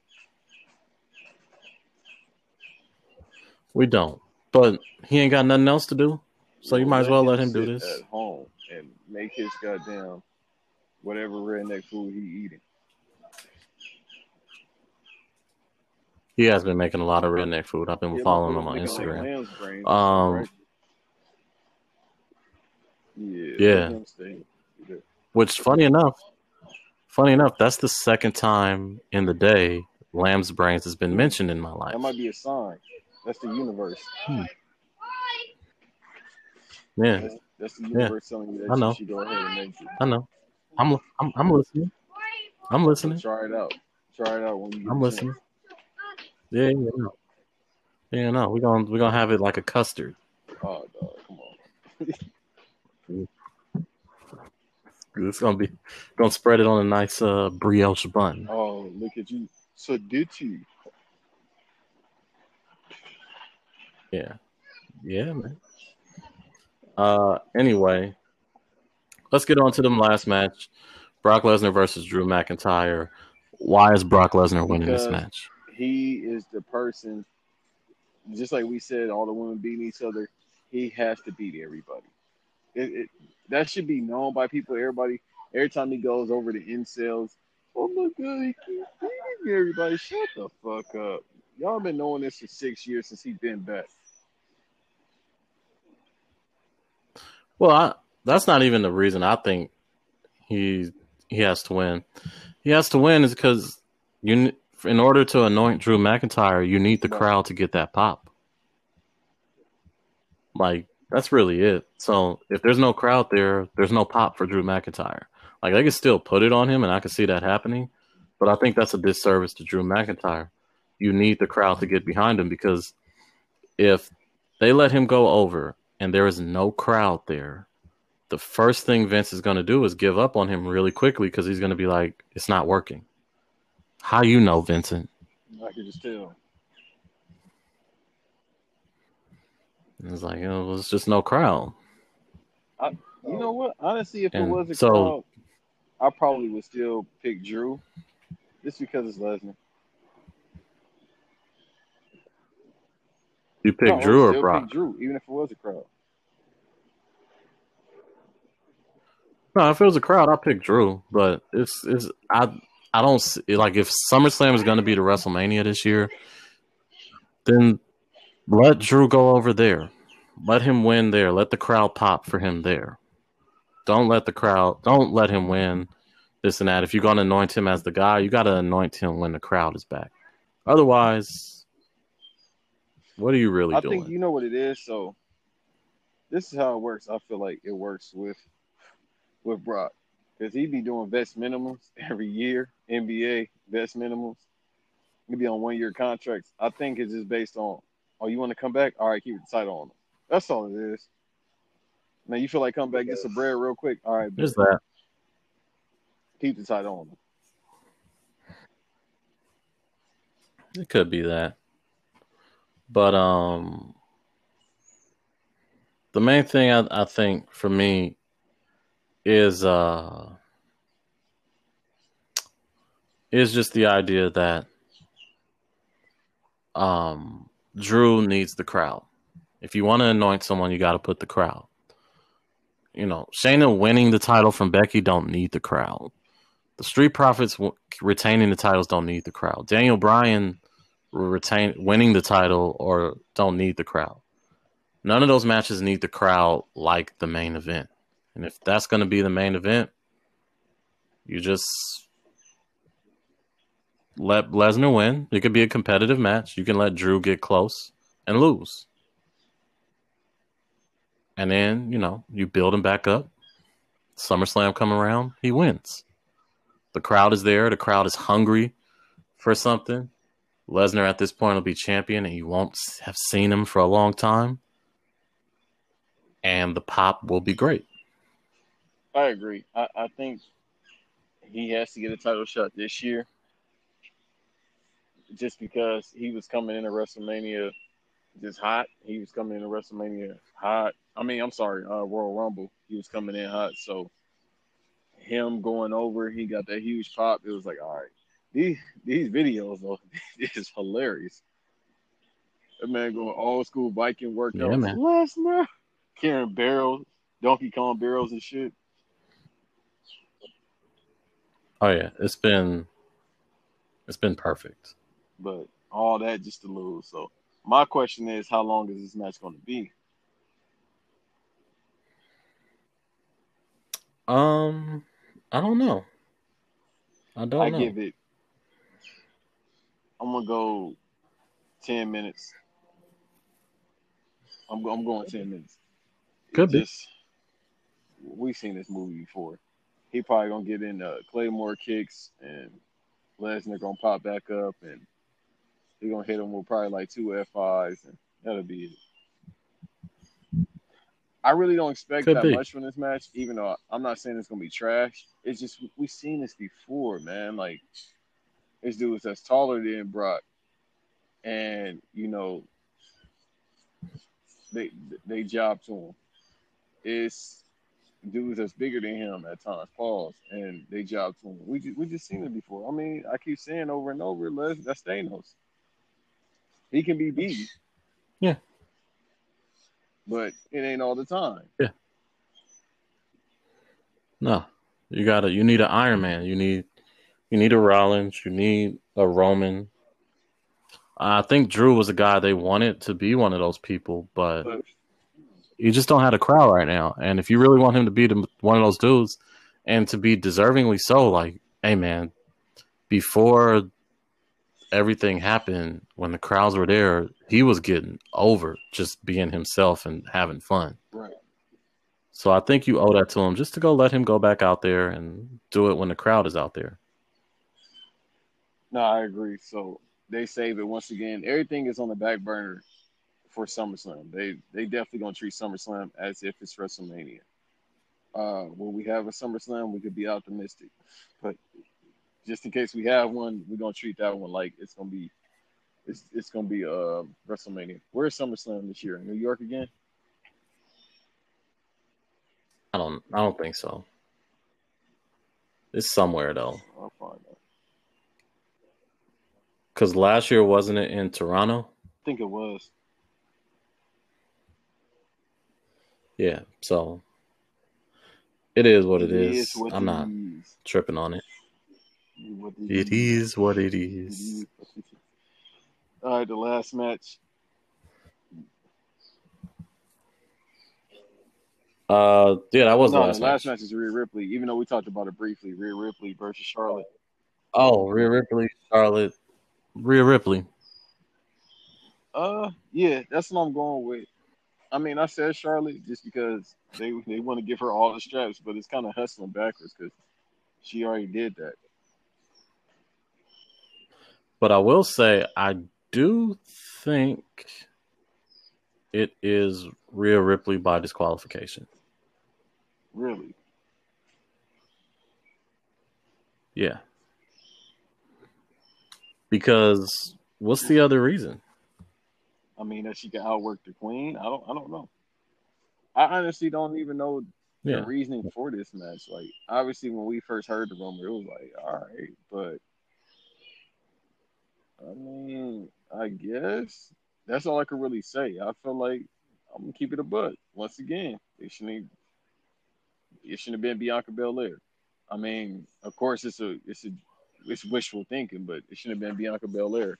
We don't. But he ain't got nothing else to do. So you might as well let him do this. at home and make his goddamn whatever redneck food he eating. He has been making a lot of redneck food. I've been Yeah, following him on making, like, Instagram. Um, right? Yeah. Yeah. let him stay. Yeah. Which, funny enough, funny enough, that's the second time in the day lamb's brains has been mentioned in my life. That might be a sign. That's the universe. Yeah, That's, that's the universe telling you that I know. you should go ahead and make it. I know. I'm I'm I'm listening. I'm listening. Try it out. Try it out when you I'm listening. chance. Yeah, yeah, no. Yeah, no. We're gonna we're gonna have it like a custard. Oh, dog, come on. It's gonna be gonna spread it on a nice uh brioche bun. Oh, look at you. So did you? Yeah. Yeah, man. Uh anyway, let's get on to the last match. Brock Lesnar versus Drew McIntyre. Why is Brock Lesnar winning this match? He is the person, just like we said, all the women beating each other. He has to beat everybody. It, it that should be known by people. Everybody, every time he goes over the incels, oh my god, he keeps beating everybody. Shut the fuck up. Y'all been knowing this for six years since he's been back. Well, I, that's not even the reason I think he he has to win. He has to win is because you in order to anoint Drew McIntyre, you need the crowd to get that pop. Like that's really it. So if there's no crowd there, there's no pop for Drew McIntyre. Like they can still put it on him, and I can see that happening. But I think that's a disservice to Drew McIntyre. You need the crowd to get behind him because if they let him go over and there is no crowd there, the first thing Vince is going to do is give up on him really quickly because he's going to be like, it's not working. How you know, Vincent? I can just tell. And It's like, oh, you know, it's just no crowd. I, You know what? Honestly, if it was a so- crowd, I probably would still pick Drew, just because it's Lesnar. You pick No, Drew or still Brock? Pick Drew, even if it was a crowd. No, if it was a crowd, I'd pick Drew. But it's it's I I don't see, like if SummerSlam is going to be the WrestleMania this year, then let Drew go over there. Let him win there. Let the crowd pop for him there. Don't let the crowd. Don't let him win this and that. If you're going to anoint him as the guy, you got to anoint him when the crowd is back. Otherwise, what are you really I doing? I think you know what it is. So this is how it works. I feel like it works with with Brock because he be doing vet minimums every year. NBA vet minimums. He be on one year contracts. I think it's just based on, oh, you want to come back? All right, keep the title on him. That's all it is. Man, you feel like come back, get some bread real quick. All right, There's that. keep the title on him. It could be that. But um the main thing I, I think for me is uh is just the idea that um Drew needs the crowd. If you want to anoint someone, you got to put the crowd. You know, Shayna winning the title from Becky don't need the crowd. The Street Profits w- retaining the titles don't need the crowd. Daniel Bryan retain winning the title or don't need the crowd. None of those matches need the crowd like the main event. And if that's going to be the main event, you just let Lesnar win. It could be a competitive match. You can let Drew get close and lose. And then, you know, you build him back up. SummerSlam come around, he wins. The crowd is there. The crowd is hungry for something. Lesnar at this point will be champion, and you won't have seen him for a long time. And the pop will be great. I agree. I, I think he has to get a title shot this year, just because he was coming into WrestleMania just hot. He was coming into WrestleMania hot. I mean, I'm sorry, uh, Royal Rumble. He was coming in hot. So him going over, he got that huge pop. It was like, all right, these these videos though is hilarious. That man going old school Viking workout. Yeah, man. Lesnar, carrying barrels, Donkey Kong barrels and shit. Oh yeah, it's been it's been perfect. But all that just to lose. So my question is, how long is this match going to be? Um, I don't know. I don't I know. give it. I'm gonna go ten minutes. I'm I'm going ten minutes. Could be. Just we've seen this movie before. He probably gonna get in uh, Claymore kicks and Lesnar gonna pop back up and he gonna hit him with probably like two F5s and that'll be it. I really don't expect Could that be. much from this match, even though I'm not saying it's gonna be trash. It's just we've seen this before, man. Like this dude was that's taller than Brock, and you know they they job to him. It's dudes that's bigger than him at times, pause, and they job to him. We just, we just seen it before. I mean, I keep saying over and over, Les, that's Thanos. He can be beat. Yeah. But it ain't all the time. Yeah. No, you got to You need an Iron Man. You need you need a Rollins. You need a Roman. I think Drew was a guy they wanted to be one of those people, but But you just don't have a crowd right now. And if you really want him to be the, one of those dudes, and to be deservingly so, like, hey man, before everything happened, when the crowds were there, he was getting over just being himself and having fun. right. So I think you owe that to him just to go let him go back out there and do it when the crowd is out there. No, I agree. So they save it once again. Everything is on the back burner for SummerSlam. They they definitely gonna treat SummerSlam as if it's WrestleMania. Uh, when we have a SummerSlam, we could be optimistic, but just in case we have one, we're gonna treat that one like it's gonna be it's it's gonna be uh WrestleMania. Where's SummerSlam this year? In New York again? I don't I don't think so. It's somewhere though. I'll find out. Cause last year wasn't it in Toronto? I think it was. Yeah. So it is what it is. what I'm it not is. tripping on it. What It is what it It is. is. All right, the last match. Uh yeah, that was no, the last, the last match. match is Rhea Ripley. Even though we talked about it briefly, Rhea Ripley versus Charlotte. Oh, Rhea Ripley, Charlotte, Rhea Ripley. Uh, yeah, that's what I'm going with. I mean, I said Charlotte just because they they want to give her all the straps, but it's kind of hustling backwards because she already did that. But I will say I do think it is Rhea Ripley by disqualification. Really, Yeah. Because what's the other reason? I mean that she can outwork the Queen. I don't. I don't know. I honestly don't even know the Yeah. reasoning for this match. Like, obviously, when we first heard the rumor, it was like, all right, but I mean, I guess that's all I could really say. I feel like I'm gonna keep it a butt. Once again, it shouldn't. It shouldn't have been Bianca Belair. I mean, of course, it's a it's a it's wishful thinking, but it shouldn't have been Bianca Belair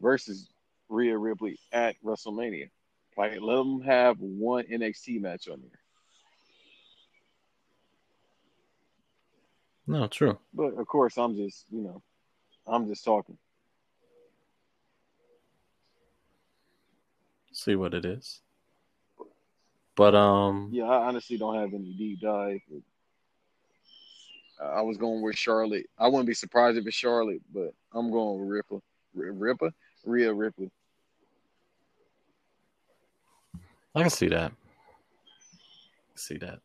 versus Rhea Ripley at WrestleMania. Like, let them have one NXT match on there. No, true. But of course, I'm just, you know, I'm just talking. See what it is. But um Yeah, I honestly don't have any deep dive. I was going with Charlotte. I wouldn't be surprised if it's Charlotte, but I'm going with Ripper. R- Ripley? Rhea Ripley. I can see that. See that.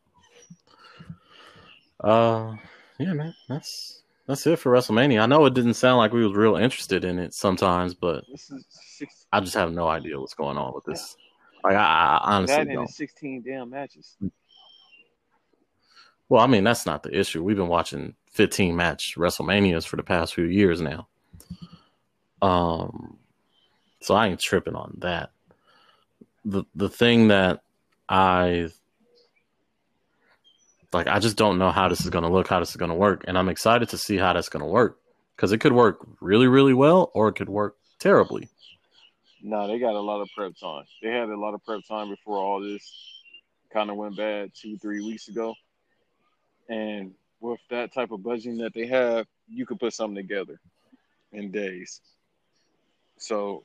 Uh, yeah, man, that's that's it for WrestleMania. I know it didn't sound like we was real interested in it sometimes, but This is six. I just have no idea what's going on with this. Like, I, I honestly That don't. sixteen damn matches. Well, I mean, that's not the issue. We've been watching 15 match WrestleManias for the past few years now. Um, so I ain't tripping on that. The the thing that I like, I just don't know how this is going to look, how this is going to work, and I'm excited to see how that's going to work because it could work really, really well, or it could work terribly. No, they got a lot of prep time. They had a lot of prep time before all this kind of went bad two, three weeks ago. And with that type of budgeting that they have, you could put something together in days. So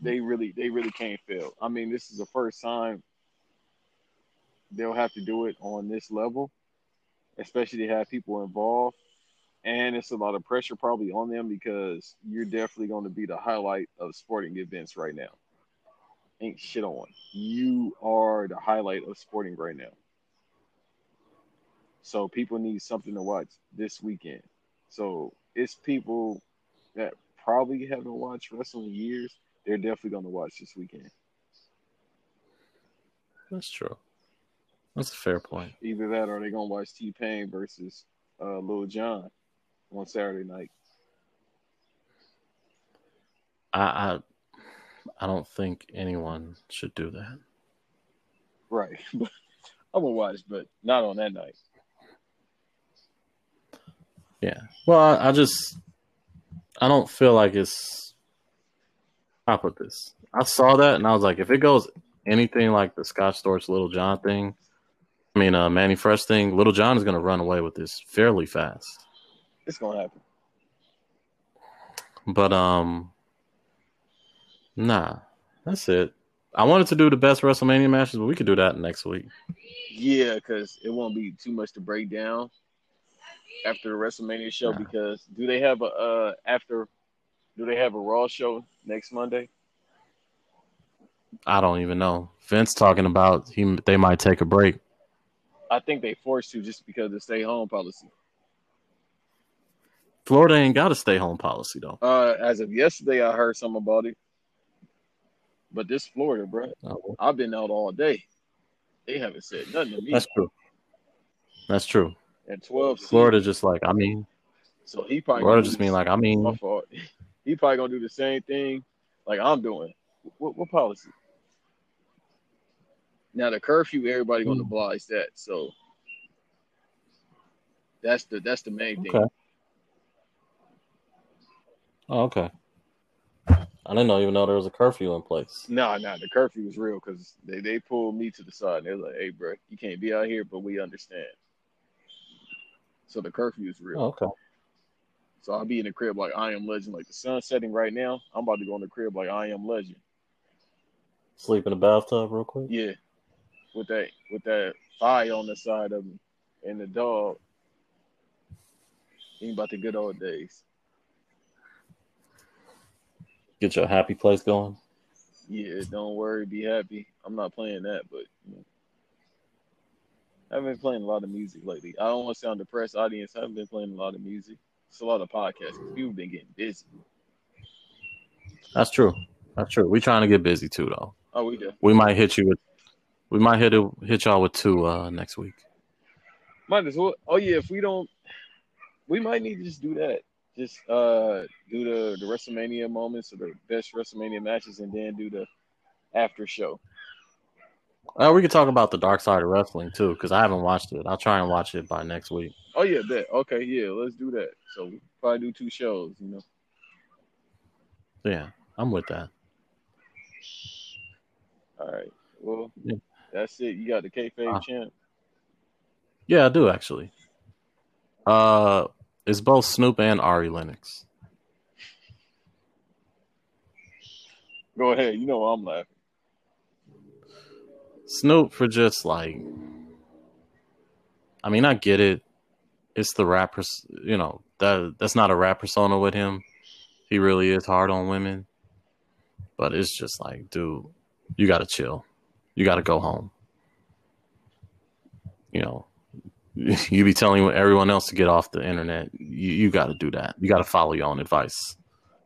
they really, they really can't fail. I mean, this is the first time they'll have to do it on this level, especially to have people involved. And it's a lot of pressure probably on them because you're definitely going to be the highlight of sporting events right now. Ain't shit on. You are the highlight of sporting right now. So people need something to watch this weekend. So it's people that probably haven't watched wrestling in years. They're definitely going to watch this weekend. That's true. That's a fair point. Either that or they're going to watch T Pain versus uh, Lil Jon on Saturday night. I, I I don't think anyone should do that. Right. I'm to watch, but not on that night. Yeah. Well, I, I just I don't feel like it's. I put this. I saw that and I was like, if it goes anything like the Scott Storch Little John thing, I mean, uh, Mannie Fresh thing, Little John is going to run away with this fairly fast. It's going to happen. But um, nah, that's it. I wanted to do the best WrestleMania matches, but we could do that next week. Yeah, because it won't be too much to break down after the WrestleMania show. Nah. Because do they have a uh after? Do they have a Raw show next Monday? I don't even know. Vince talking about he they might take a break. I think they forced to just because of the stay home policy. Florida ain't got a stay home policy though. Uh, as of yesterday, I heard something about it. But this Florida, bro, Oh, I've been out all day. They haven't said nothing to me. that's true. That's true. and twelve, Florida just like I mean, So he probably Florida just mean like I mean. my fault. He probably gonna do the same thing like I'm doing. What, what policy? Now the curfew, everybody gonna Hmm. oblige that. So that's the that's the main thing. Okay. Oh, okay. I didn't know even know there was a curfew in place. Nah, nah, the curfew is real because they, they pulled me to the side. And they're like, "Hey, bro, you can't be out here, but we understand." So the curfew is real. Oh, okay. So I'll be in the crib like I am legend. Like the sun's setting right now. I'm about to go in the crib like I am legend. Sleep in the bathtub real quick. Yeah, with that with that fire on the side of me and the dog. Ain't about the good old days. Get your happy place going. Yeah, don't worry, be happy. I'm not playing that, but you know, I've been playing a lot of music lately. I don't want to sound depressed, audience. I haven't been playing a lot of music. It's a lot of podcasts. People been getting busy. That's true. That's true. We're trying to get busy too, though. Oh, we do. We might hit you with. We might hit it, hit y'all with two uh, next week. Might as well. Oh yeah, if we don't, we might need to just do that. Just uh do the the WrestleMania moments or the best WrestleMania matches, and then do the after show. Uh, we could talk about the dark side of wrestling too, because I haven't watched it. I'll try and watch it by next week. Oh yeah, that okay. Yeah, let's do that. So we probably do two shows. You know. Yeah, I'm with that. All right. Well, Yeah. that's it. You got the kayfabe Uh, champ. Yeah, I do actually. Uh, it's both Snoop and Ari Lennox. Go ahead. You know I'm laughing. Snoop for just like, I mean, I get it. It's the rap, pers- you know that that's not a rap persona with him. He really is hard on women, but it's just like, dude, you gotta chill. You gotta go home. You know, you be telling everyone else to get off the internet. You, you got to do that. You got to follow your own advice,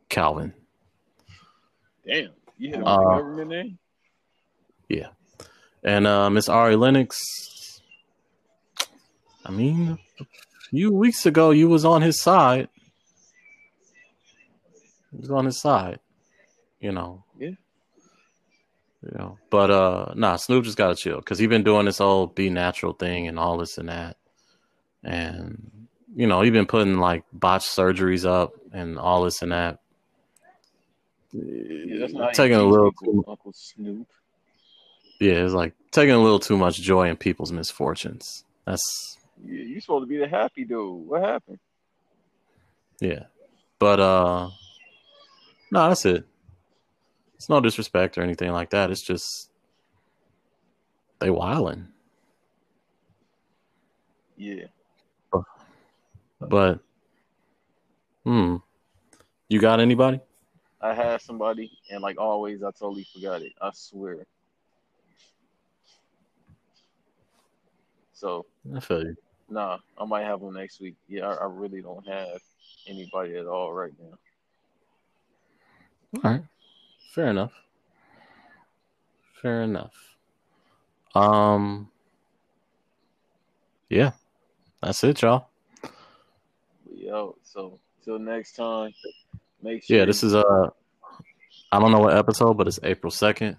Calvin. Damn, you hit on uh, government name. Yeah, and uh, Miss Ari Lennox. I mean, a few weeks ago, you was on his side. He was on his side. You know. Yeah. You know, but uh, nah, Snoop just gotta chill because he been doing this whole be natural thing and all this and that, and you know he been putting like botched surgeries up and all this and that. Yeah, that's not taking a little Uncle Snoop. Yeah, it's like taking a little too much joy in people's misfortunes. That's yeah, you supposed to be the happy dude. What happened? Yeah, but uh, no, that's it. It's no disrespect or anything like that. It's just they wildin'. Yeah. But hmm. You got anybody? I had somebody and like always I totally forgot it. I swear. So I feel you. Nah, I might have one next week. Yeah, I, I really don't have anybody at all right now. All right. Fair enough. Fair enough. Um Yeah. That's it, y'all. Yo, so till next time. Make sure Yeah, this is uh I don't know what episode, but it's April second,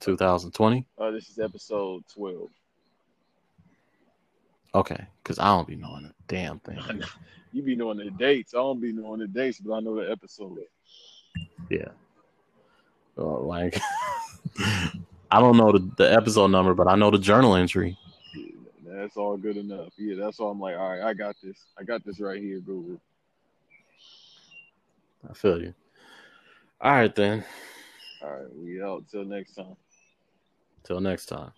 two thousand twenty. Uh this is episode twelve. Okay, because I don't be knowing a damn thing. you be knowing the dates. I don't be knowing the dates, but I know the episode. Yeah like I don't know the, the episode number, but I know the journal entry. Yeah, that's all good enough. Yeah, that's all I'm like, all right, I got this. I got this right here, Google. I feel you. All right then. All right, we out till next time. Till next time.